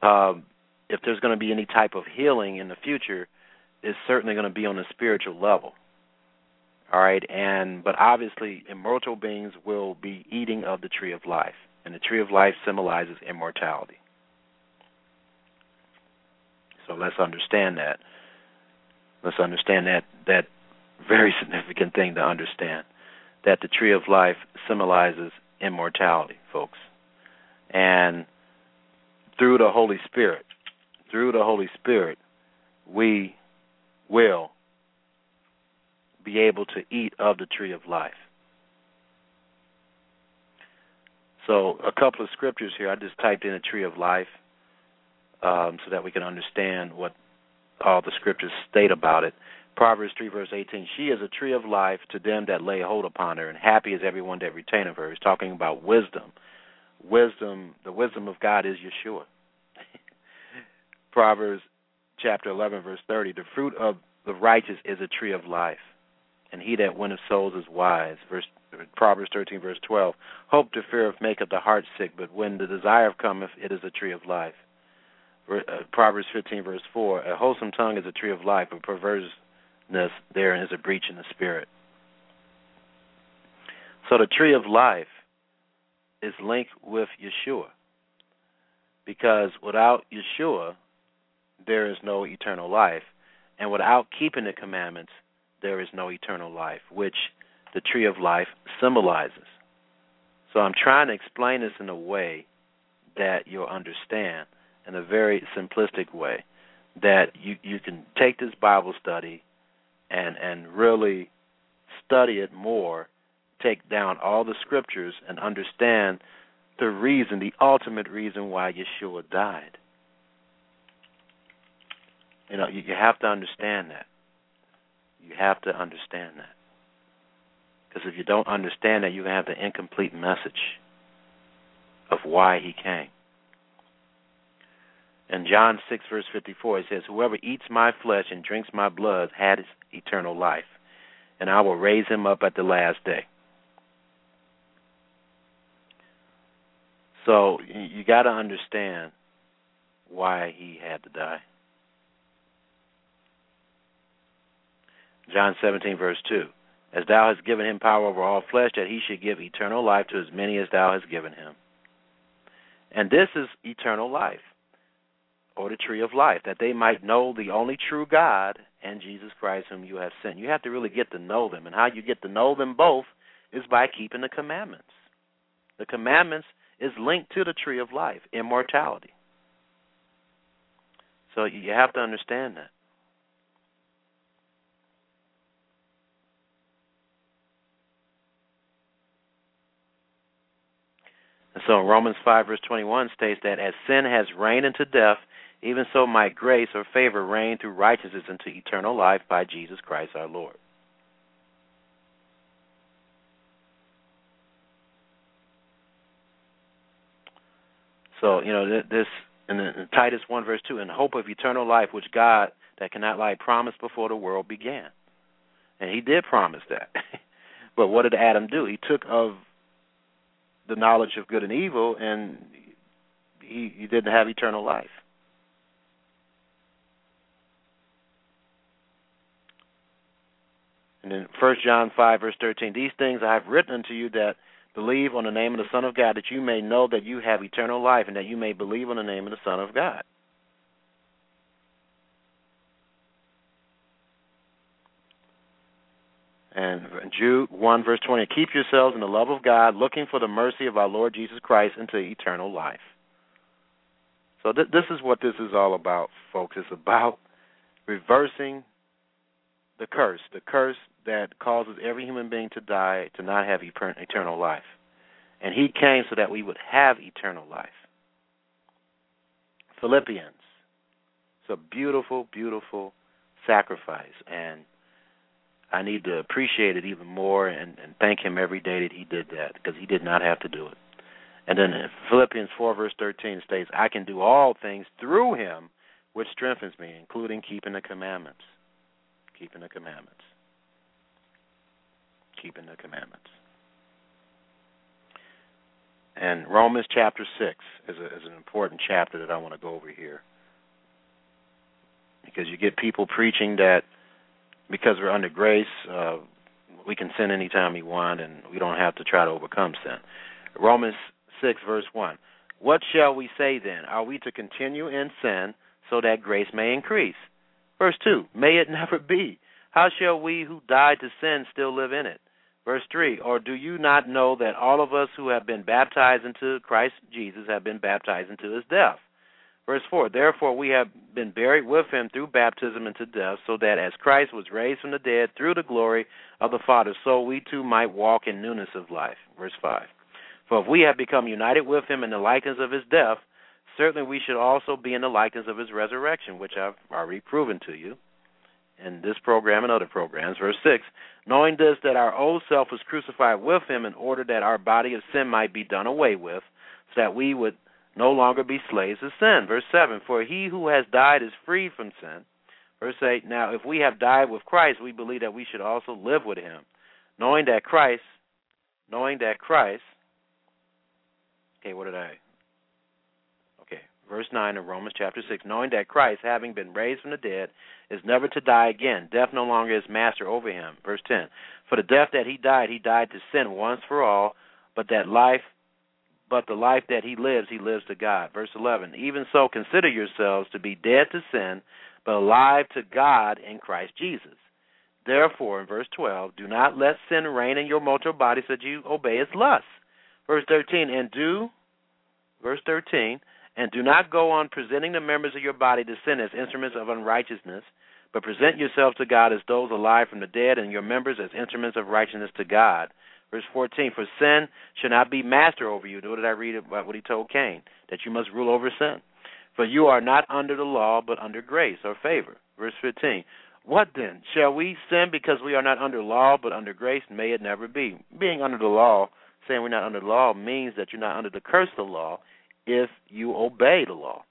Um, if there's going to be any type of healing in the future, it's certainly going to be on a spiritual level. All right, and but obviously immortal beings will be eating of the tree of life, and the tree of life symbolizes immortality. So let's understand that. Let's understand that that very significant thing to understand that the tree of life symbolizes immortality, folks. And through the Holy Spirit, through the Holy Spirit, we will be able to eat of the tree of life. So, a couple of scriptures here. I just typed in a tree of life um, so that we can understand what all the scriptures state about it. Proverbs 3, verse 18 She is a tree of life to them that lay hold upon her, and happy is everyone that retaineth her. He's talking about wisdom. Wisdom, the wisdom of God is Yeshua. Proverbs chapter 11, verse 30 The fruit of the righteous is a tree of life, and he that winneth souls is wise. Verse Proverbs thirteen verse twelve. Hope to fear of maketh the heart sick, but when the desire cometh, it is a tree of life. Uh, Proverbs fifteen verse four. A wholesome tongue is a tree of life, but perverseness therein is a breach in the spirit. So the tree of life is linked with Yeshua. Because without Yeshua, there is no eternal life. And without keeping the commandments, there is no eternal life, which the tree of life symbolizes. So I'm trying to explain this in a way that you'll understand, in a very simplistic way, that you, you can take this Bible study and and really study it more, take down all the scriptures and understand the reason, the ultimate reason why Yeshua died. You know, you, you have to understand that. You have to understand that. Because if you don't understand that, you have the incomplete message of why he came. In John 6, verse 54, it says, Whoever eats my flesh and drinks my blood has eternal life, and I will raise him up at the last day. So you got to understand why he had to die. John 17, verse 2. As thou hast given him power over all flesh, that he should give eternal life to as many as thou hast given him. And this is eternal life, or the tree of life, that they might know the only true God and Jesus Christ whom you have sent. You have to really get to know them. And how you get to know them both is by keeping the commandments. The commandments is linked to the tree of life, immortality. So you have to understand that. And so Romans 5, verse 21 states that as sin has reigned into death, even so might grace or favor reign through righteousness into eternal life by Jesus Christ our Lord. So, you know, this in, in Titus 1, verse 2, in hope of eternal life, which God that cannot lie promised before the world began. And he did promise that. but what did Adam do? He took of the knowledge of good and evil, and he, he didn't have eternal life. And then First John five verse thirteen, these things I have written unto you that believe on the name of the Son of God, that you may know that you have eternal life, and that you may believe on the name of the Son of God. And Jude 1, verse 20 Keep yourselves in the love of God, looking for the mercy of our Lord Jesus Christ into eternal life. So, th- this is what this is all about, folks. It's about reversing the curse, the curse that causes every human being to die to not have eternal life. And he came so that we would have eternal life. Philippians. It's a beautiful, beautiful sacrifice. And I need to appreciate it even more and, and thank him every day that he did that because he did not have to do it. And then Philippians 4, verse 13 states, I can do all things through him which strengthens me, including keeping the commandments. Keeping the commandments. Keeping the commandments. And Romans chapter 6 is, a, is an important chapter that I want to go over here. Because you get people preaching that because we're under grace, uh, we can sin anytime we want and we don't have to try to overcome sin. Romans 6, verse 1. What shall we say then? Are we to continue in sin so that grace may increase? Verse 2. May it never be. How shall we who died to sin still live in it? Verse 3 Or do you not know that all of us who have been baptized into Christ Jesus have been baptized into his death? Verse 4 Therefore we have been buried with him through baptism into death, so that as Christ was raised from the dead through the glory of the Father, so we too might walk in newness of life. Verse 5 For if we have become united with him in the likeness of his death, certainly we should also be in the likeness of his resurrection, which I've already proven to you in this program and other programs. Verse 6 Knowing this, that our old self was crucified with him in order that our body of sin might be done away with, so that we would no longer be slaves of sin. Verse 7 For he who has died is freed from sin. Verse 8 Now, if we have died with Christ, we believe that we should also live with him, knowing that Christ, knowing that Christ, okay, what did I? Verse 9 of Romans chapter 6 knowing that Christ, having been raised from the dead, is never to die again. Death no longer is master over him. Verse 10 For the death that he died, he died to sin once for all, but that life but the life that he lives, he lives to God. Verse 11 Even so, consider yourselves to be dead to sin, but alive to God in Christ Jesus. Therefore, in verse 12, do not let sin reign in your mortal body so that you obey its lusts. Verse 13, and do, verse 13, and do not go on presenting the members of your body to sin as instruments of unrighteousness, but present yourselves to God as those alive from the dead, and your members as instruments of righteousness to God. Verse 14, for sin shall not be master over you. What did I read about what he told Cain? That you must rule over sin. For you are not under the law, but under grace or favor. Verse 15, what then? Shall we sin because we are not under law, but under grace? May it never be. Being under the law, saying we're not under the law, means that you're not under the curse of the law if you obey the law.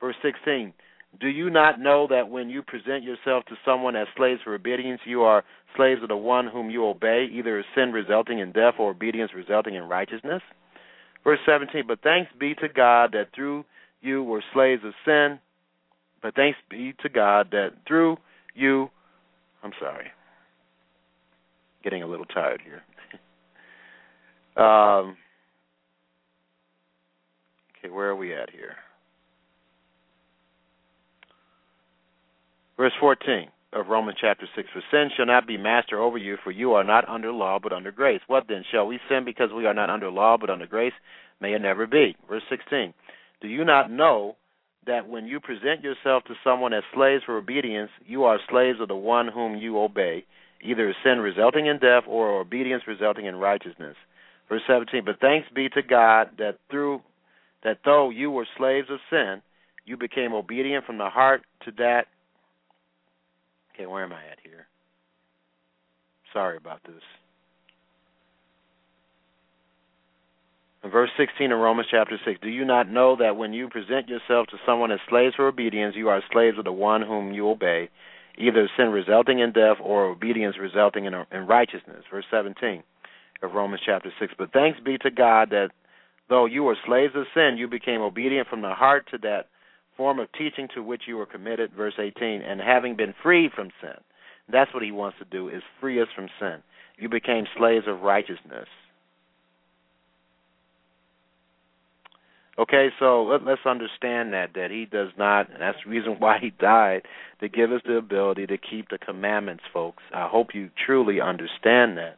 Verse 16, do you not know that when you present yourself to someone as slaves for obedience, you are slaves of the one whom you obey, either sin resulting in death or obedience resulting in righteousness? Verse 17, but thanks be to God that through you were slaves of sin, but thanks be to God that through you, I'm sorry, getting a little tired here. um, okay, where are we at here? Verse 14 of Romans chapter 6 For sin shall not be master over you, for you are not under law, but under grace. What then? Shall we sin because we are not under law, but under grace? May it never be. Verse 16 Do you not know that when you present yourself to someone as slaves for obedience, you are slaves of the one whom you obey, either sin resulting in death or obedience resulting in righteousness? Verse 17 But thanks be to God that through that though you were slaves of sin, you became obedient from the heart to that Okay, where am I at here? Sorry about this. In verse 16 of Romans chapter 6, do you not know that when you present yourself to someone as slaves for obedience, you are slaves of the one whom you obey, either sin resulting in death or obedience resulting in, in righteousness? Verse 17 of Romans chapter 6. But thanks be to God that though you were slaves of sin, you became obedient from the heart to that form of teaching to which you were committed, verse 18, and having been freed from sin. That's what he wants to do, is free us from sin. You became slaves of righteousness. Okay, so let, us understand that that he does not, and that's the reason why he died to give us the ability to keep the commandments, folks. I hope you truly understand that.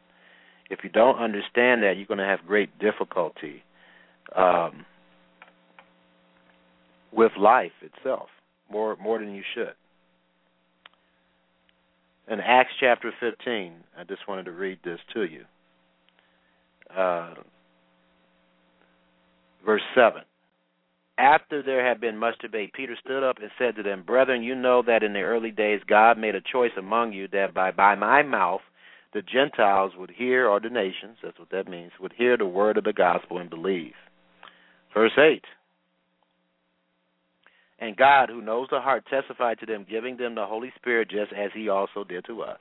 If you don't understand that, you're going to have great difficulty. Um, with life itself more more than you should. In Acts chapter 15, I just wanted to read this to you. Uh, verse 7. After there had been much debate, Peter stood up and said to them, Brethren, you know that in the early days God made a choice among you that by, by my mouth the Gentiles would hear, or the nations, that's what that means, would hear the word of the gospel and believe. Verse 8 and God, who knows the heart, testified to them, giving them the Holy Spirit just as He also did to us.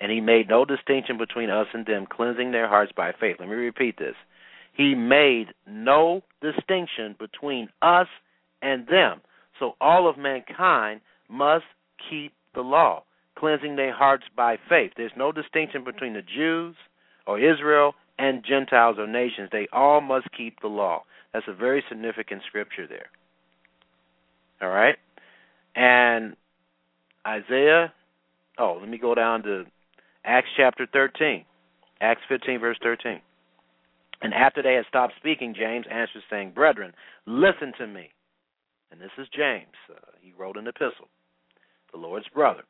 And He made no distinction between us and them, cleansing their hearts by faith. Let me repeat this. He made no distinction between us and them. So all of mankind must keep the law, cleansing their hearts by faith. There's no distinction between the Jews or Israel and Gentiles or nations. They all must keep the law. That's a very significant scripture there. All right? And Isaiah, oh, let me go down to Acts chapter 13. Acts 15, verse 13. And after they had stopped speaking, James answered, saying, Brethren, listen to me. And this is James. Uh, he wrote an epistle, the Lord's brother.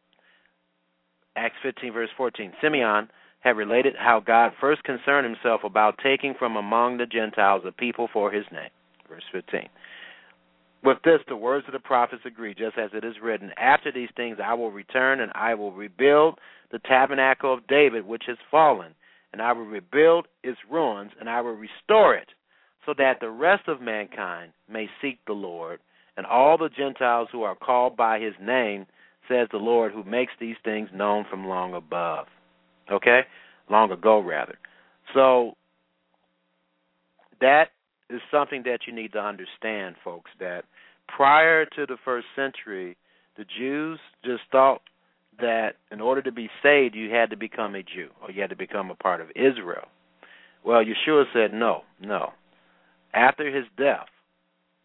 Acts 15, verse 14. Simeon had related how God first concerned himself about taking from among the Gentiles a people for his name. Verse 15. With this, the words of the prophets agree, just as it is written After these things I will return, and I will rebuild the tabernacle of David, which has fallen, and I will rebuild its ruins, and I will restore it, so that the rest of mankind may seek the Lord, and all the Gentiles who are called by his name, says the Lord, who makes these things known from long above. Okay? Long ago, rather. So, that is something that you need to understand, folks, that prior to the first century, the Jews just thought that in order to be saved, you had to become a Jew or you had to become a part of Israel. Well, Yeshua said, no, no. After his death,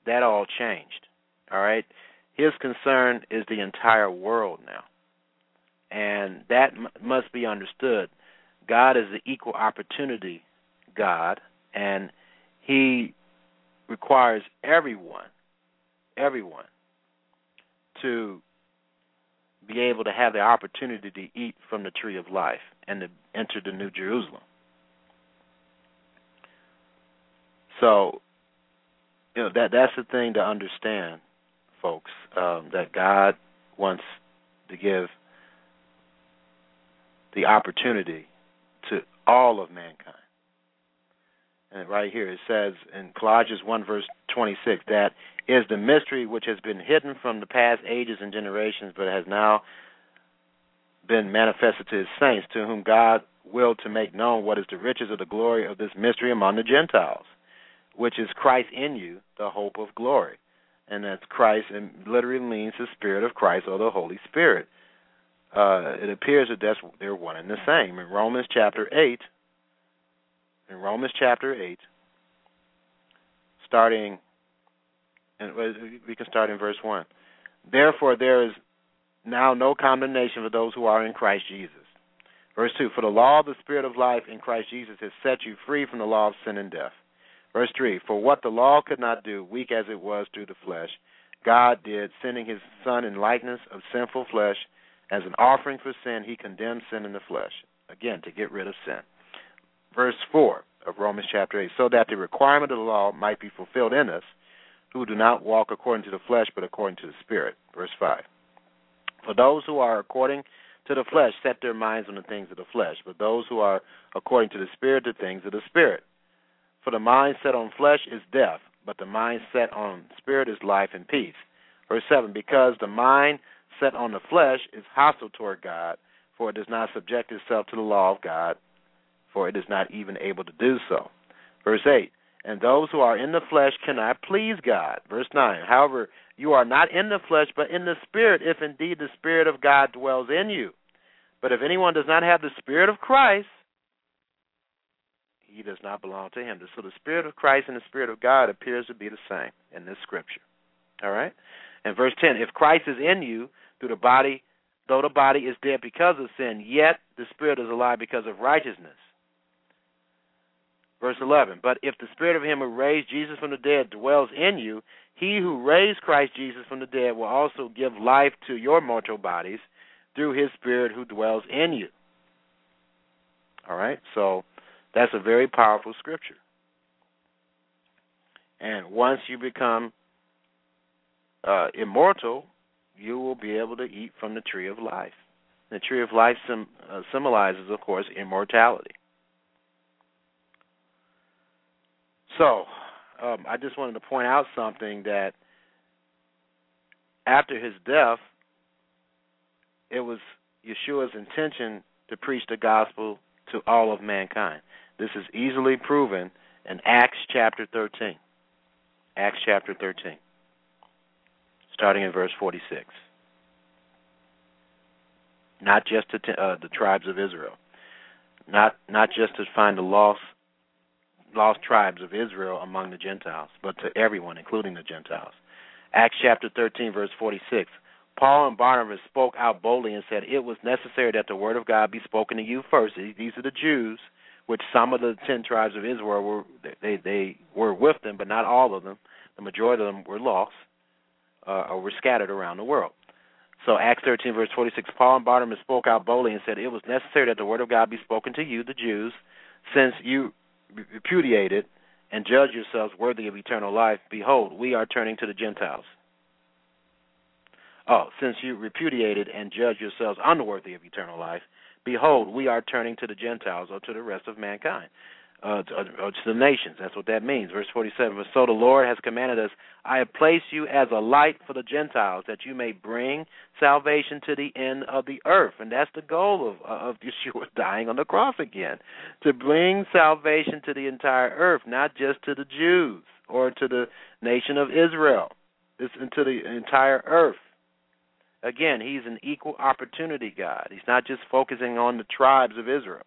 that all changed. All right? His concern is the entire world now. And that m- must be understood. God is the equal opportunity God, and he requires everyone, everyone, to be able to have the opportunity to eat from the tree of life and to enter the New Jerusalem. So, you know that that's the thing to understand, folks. Um, that God wants to give the opportunity to all of mankind. And right here it says in Colossians 1 verse 26 that is the mystery which has been hidden from the past ages and generations but has now been manifested to his saints to whom God willed to make known what is the riches of the glory of this mystery among the Gentiles which is Christ in you, the hope of glory. And that's Christ, and literally means the Spirit of Christ or the Holy Spirit. Uh, it appears that that's, they're one and the same. In Romans chapter 8, in Romans chapter 8, starting, and we can start in verse 1. Therefore, there is now no condemnation for those who are in Christ Jesus. Verse 2 For the law of the Spirit of life in Christ Jesus has set you free from the law of sin and death. Verse 3 For what the law could not do, weak as it was through the flesh, God did, sending his Son in likeness of sinful flesh. As an offering for sin, he condemned sin in the flesh. Again, to get rid of sin. Verse 4 of Romans chapter 8 So that the requirement of the law might be fulfilled in us, who do not walk according to the flesh, but according to the Spirit. Verse 5 For those who are according to the flesh set their minds on the things of the flesh, but those who are according to the Spirit, the things of the Spirit. For the mind set on flesh is death, but the mind set on spirit is life and peace. Verse 7 Because the mind set on the flesh is hostile toward God, for it does not subject itself to the law of God, for it is not even able to do so. Verse 8 And those who are in the flesh cannot please God. Verse 9 However, you are not in the flesh, but in the Spirit, if indeed the Spirit of God dwells in you. But if anyone does not have the Spirit of Christ, he does not belong to him. So the Spirit of Christ and the Spirit of God appears to be the same in this scripture. All right? And verse 10 If Christ is in you through the body, though the body is dead because of sin, yet the Spirit is alive because of righteousness. Verse 11 But if the Spirit of him who raised Jesus from the dead dwells in you, he who raised Christ Jesus from the dead will also give life to your mortal bodies through his Spirit who dwells in you. All right? So that's a very powerful scripture. And once you become uh, immortal, you will be able to eat from the tree of life. The tree of life sim- uh, symbolizes, of course, immortality. So, um, I just wanted to point out something that after his death, it was Yeshua's intention to preach the gospel to all of mankind. This is easily proven in Acts chapter 13. Acts chapter 13, starting in verse 46. Not just to uh, the tribes of Israel, not not just to find the lost lost tribes of Israel among the Gentiles, but to everyone, including the Gentiles. Acts chapter 13, verse 46. Paul and Barnabas spoke out boldly and said, It was necessary that the word of God be spoken to you first. These are the Jews which some of the ten tribes of Israel were they they were with them, but not all of them. The majority of them were lost uh, or were scattered around the world. So Acts 13 verse 46, Paul and Barnabas spoke out boldly and said, "It was necessary that the word of God be spoken to you, the Jews, since you repudiated and judge yourselves worthy of eternal life. Behold, we are turning to the Gentiles." Oh, since you repudiated and judge yourselves unworthy of eternal life, Behold, we are turning to the Gentiles or to the rest of mankind. Uh, to, uh, to the nations. That's what that means. Verse 47. But so the Lord has commanded us, I have placed you as a light for the Gentiles, that you may bring salvation to the end of the earth. And that's the goal of, of Yeshua dying on the cross again, to bring salvation to the entire earth, not just to the Jews or to the nation of Israel. It's into the entire earth. Again, he's an equal opportunity God. He's not just focusing on the tribes of Israel.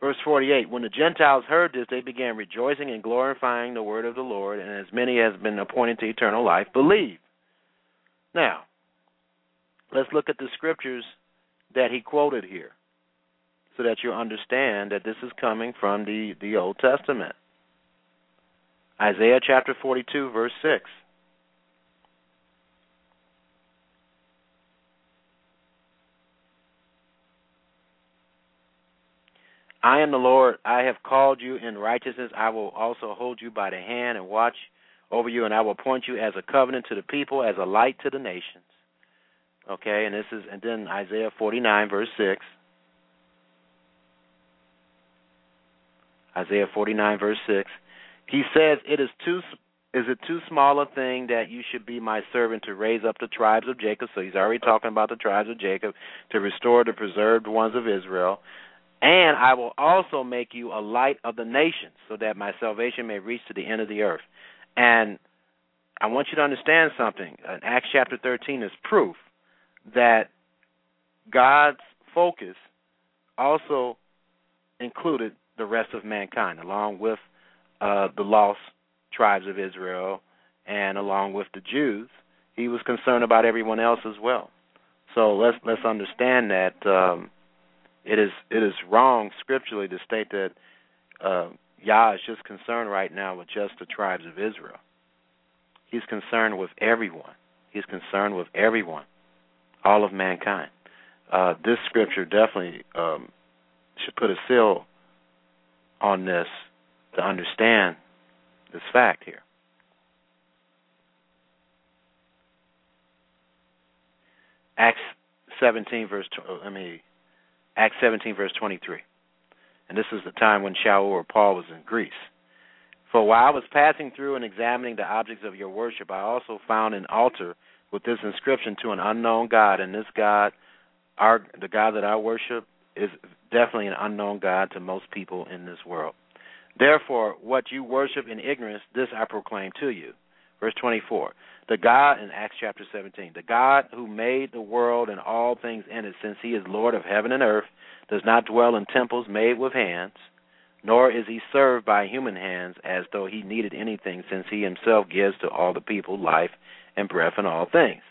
Verse 48 When the Gentiles heard this, they began rejoicing and glorifying the word of the Lord, and as many as been appointed to eternal life believed. Now, let's look at the scriptures that he quoted here so that you understand that this is coming from the, the Old Testament. Isaiah chapter 42, verse 6. I am the Lord. I have called you in righteousness. I will also hold you by the hand and watch over you, and I will appoint you as a covenant to the people, as a light to the nations. Okay, and this is, and then Isaiah 49, verse 6. Isaiah 49, verse 6. He says, It is too. Is it too small a thing that you should be my servant to raise up the tribes of Jacob? So he's already talking about the tribes of Jacob, to restore the preserved ones of Israel, and I will also make you a light of the nations, so that my salvation may reach to the end of the earth. And I want you to understand something. Uh, Acts chapter 13 is proof that God's focus also included the rest of mankind, along with uh, the lost tribes of Israel and along with the Jews. He was concerned about everyone else as well. So let's let's understand that um, it is it is wrong scripturally to state that uh, Yah is just concerned right now with just the tribes of Israel. He's concerned with everyone. He's concerned with everyone, all of mankind. Uh, this scripture definitely um, should put a seal on this to understand this fact here. Acts 17 verse. Let me Acts 17, verse 23. And this is the time when Shaul or Paul was in Greece. For while I was passing through and examining the objects of your worship, I also found an altar with this inscription to an unknown God. And this God, our the God that I worship, is definitely an unknown God to most people in this world. Therefore, what you worship in ignorance, this I proclaim to you. Verse 24. The God, in Acts chapter 17, the God who made the world and all things in it, since he is Lord of heaven and earth, does not dwell in temples made with hands, nor is he served by human hands as though he needed anything, since he himself gives to all the people life and breath and all things.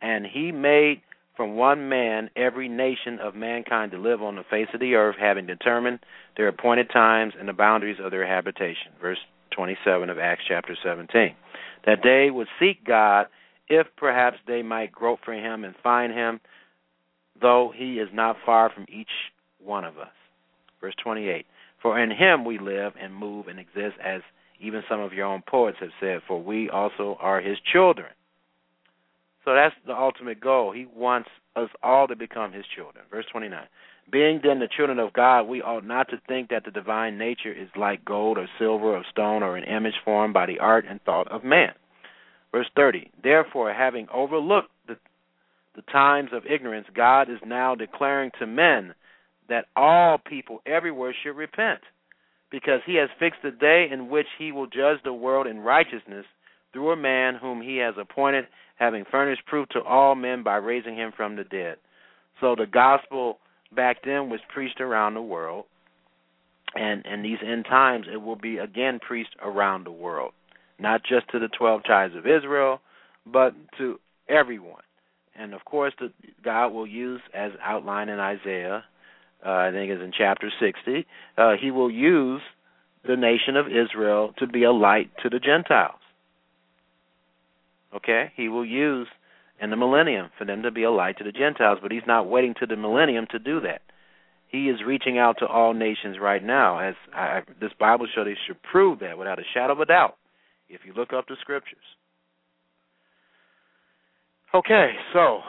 And he made from one man every nation of mankind to live on the face of the earth, having determined their appointed times and the boundaries of their habitation. Verse 27 of Acts chapter 17 that they would seek God if perhaps they might grope for him and find him, though he is not far from each one of us. Verse 28 For in him we live and move and exist, as even some of your own poets have said, for we also are his children. So that's the ultimate goal. He wants us all to become his children. Verse 29. Being then the children of God, we ought not to think that the divine nature is like gold or silver or stone or an image formed by the art and thought of man. Verse 30 Therefore, having overlooked the, the times of ignorance, God is now declaring to men that all people everywhere should repent, because he has fixed a day in which he will judge the world in righteousness through a man whom he has appointed, having furnished proof to all men by raising him from the dead. So the gospel back then was preached around the world, and in these end times it will be again preached around the world, not just to the twelve tribes of Israel, but to everyone. And of course, the, God will use, as outlined in Isaiah, uh, I think it's in chapter 60, uh, He will use the nation of Israel to be a light to the Gentiles. Okay? He will use in the millennium for them to be a light to the Gentiles, but he's not waiting to the millennium to do that. He is reaching out to all nations right now, as I, this Bible study should prove that without a shadow of a doubt, if you look up the scriptures. Okay, so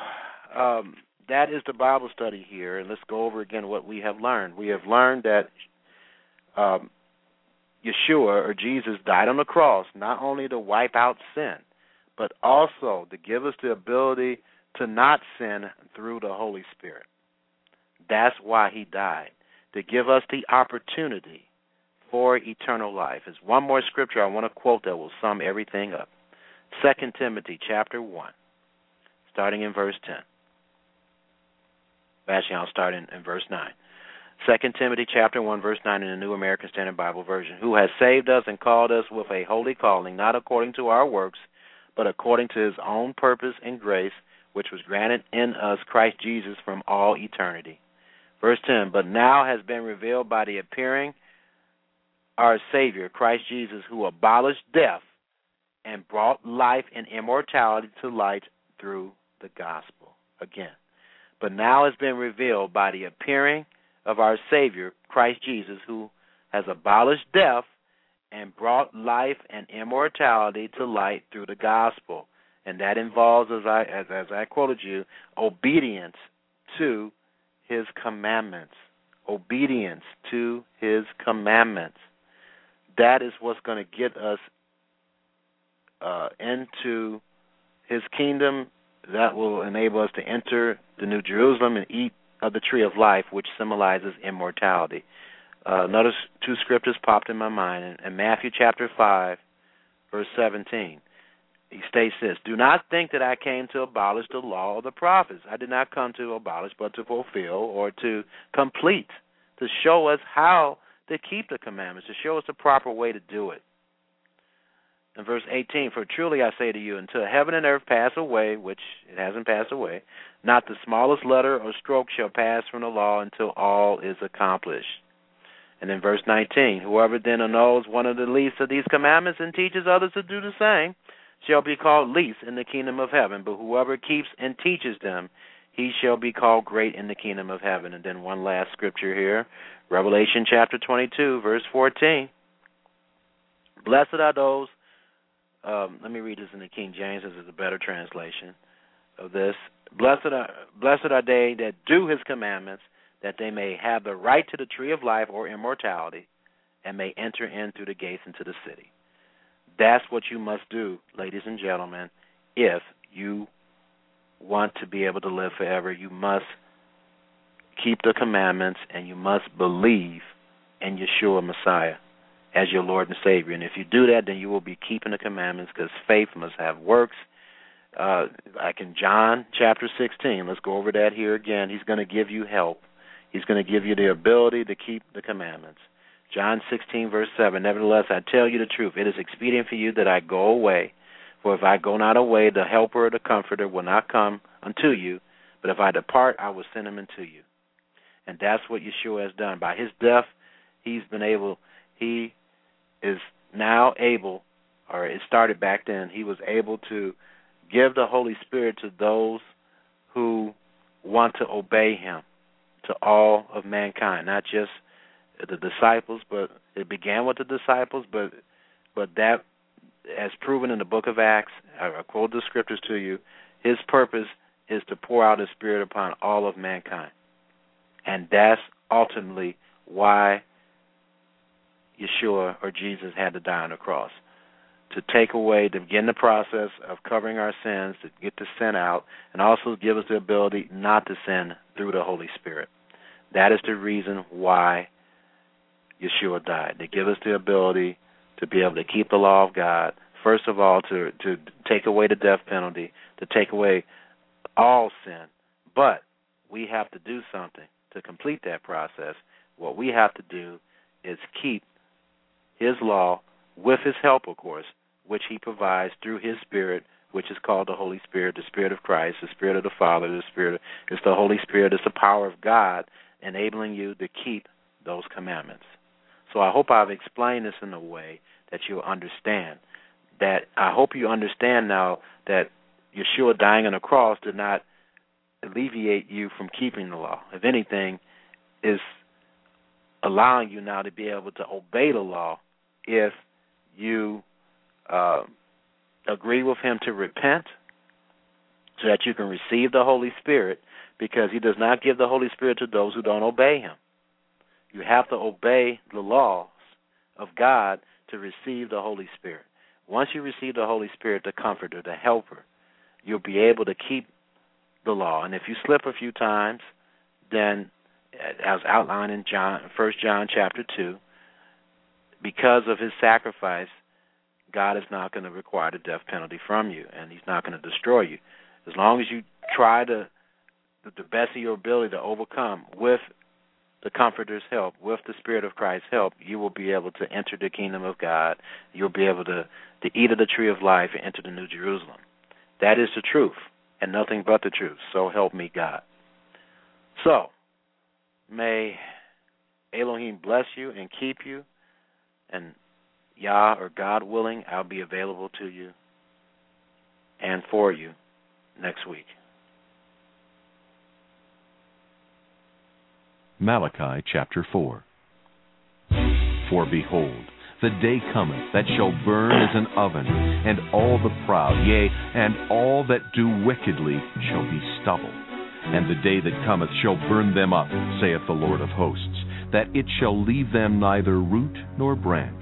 um, that is the Bible study here, and let's go over again what we have learned. We have learned that um, Yeshua or Jesus died on the cross not only to wipe out sin, but also to give us the ability to not sin through the Holy Spirit. That's why he died, to give us the opportunity for eternal life. There's one more scripture I want to quote that will sum everything up. 2 Timothy chapter 1, starting in verse 10. Actually, I'll start in, in verse 9. 2 Timothy chapter 1 verse 9 in the New American Standard Bible version, who has saved us and called us with a holy calling, not according to our works, but according to his own purpose and grace, which was granted in us Christ Jesus from all eternity. Verse 10, but now has been revealed by the appearing our Savior, Christ Jesus, who abolished death and brought life and immortality to light through the gospel. Again. But now has been revealed by the appearing of our Savior, Christ Jesus, who has abolished death and brought life and immortality to light through the gospel. And that involves, as I as, as I quoted you, obedience to his commandments. Obedience to his commandments. That is what's going to get us uh, into his kingdom. That will enable us to enter the New Jerusalem and eat of the tree of life, which symbolizes immortality. Uh, notice two scriptures popped in my mind. In, in Matthew chapter 5, verse 17, he states this Do not think that I came to abolish the law or the prophets. I did not come to abolish, but to fulfill or to complete, to show us how to keep the commandments, to show us the proper way to do it. In verse 18, For truly I say to you, until heaven and earth pass away, which it hasn't passed away, not the smallest letter or stroke shall pass from the law until all is accomplished. And in verse 19, Whoever then annuls one of the least of these commandments and teaches others to do the same shall be called least in the kingdom of heaven. But whoever keeps and teaches them, he shall be called great in the kingdom of heaven. And then one last scripture here Revelation chapter 22, verse 14. Blessed are those, um, let me read this in the King James, this is a better translation of this. Blessed are, blessed are they that do his commandments, that they may have the right to the tree of life or immortality, and may enter in through the gates into the city. That's what you must do, ladies and gentlemen, if you want to be able to live forever. You must keep the commandments and you must believe in Yeshua Messiah as your Lord and Savior. And if you do that, then you will be keeping the commandments because faith must have works. Uh, like in John chapter 16, let's go over that here again. He's going to give you help. He's going to give you the ability to keep the commandments. John 16, verse 7 Nevertheless, I tell you the truth. It is expedient for you that I go away. For if I go not away, the Helper, or the Comforter, will not come unto you. But if I depart, I will send him unto you. And that's what Yeshua has done. By his death, he's been able, he is now able, or it started back then, he was able to give the Holy Spirit to those who want to obey him, to all of mankind, not just the disciples, but it began with the disciples, but but that as proven in the book of Acts, I quote the scriptures to you, his purpose is to pour out his spirit upon all of mankind. And that's ultimately why Yeshua or Jesus had to die on the cross. To take away, to begin the process of covering our sins, to get the sin out, and also give us the ability not to sin through the Holy Spirit. That is the reason why Yeshua died, to give us the ability to be able to keep the law of God. First of all, to to take away the death penalty, to take away all sin. But we have to do something to complete that process. What we have to do is keep His law with His help, of course, which He provides through His Spirit, which is called the Holy Spirit, the Spirit of Christ, the Spirit of the Father, the Spirit. It's the Holy Spirit. It's the power of God enabling you to keep those commandments. So I hope I've explained this in a way that you'll understand. That I hope you understand now that Yeshua dying on the cross did not alleviate you from keeping the law. If anything, is allowing you now to be able to obey the law if you uh, agree with Him to repent so that you can receive the Holy Spirit because He does not give the Holy Spirit to those who don't obey Him. You have to obey the laws of God to receive the Holy Spirit. Once you receive the Holy Spirit, the comforter, the helper, you'll be able to keep the law. And if you slip a few times, then as outlined in John first John chapter two, because of his sacrifice, God is not going to require the death penalty from you and he's not going to destroy you. As long as you try to the best of your ability to overcome with the Comforter's help, with the Spirit of Christ's help, you will be able to enter the kingdom of God. You'll be able to, to eat of the tree of life and enter the New Jerusalem. That is the truth, and nothing but the truth. So help me God. So, may Elohim bless you and keep you, and Yah or God willing, I'll be available to you and for you next week. Malachi chapter 4. For behold, the day cometh that shall burn as an oven, and all the proud, yea, and all that do wickedly shall be stubble. And the day that cometh shall burn them up, saith the Lord of hosts, that it shall leave them neither root nor branch.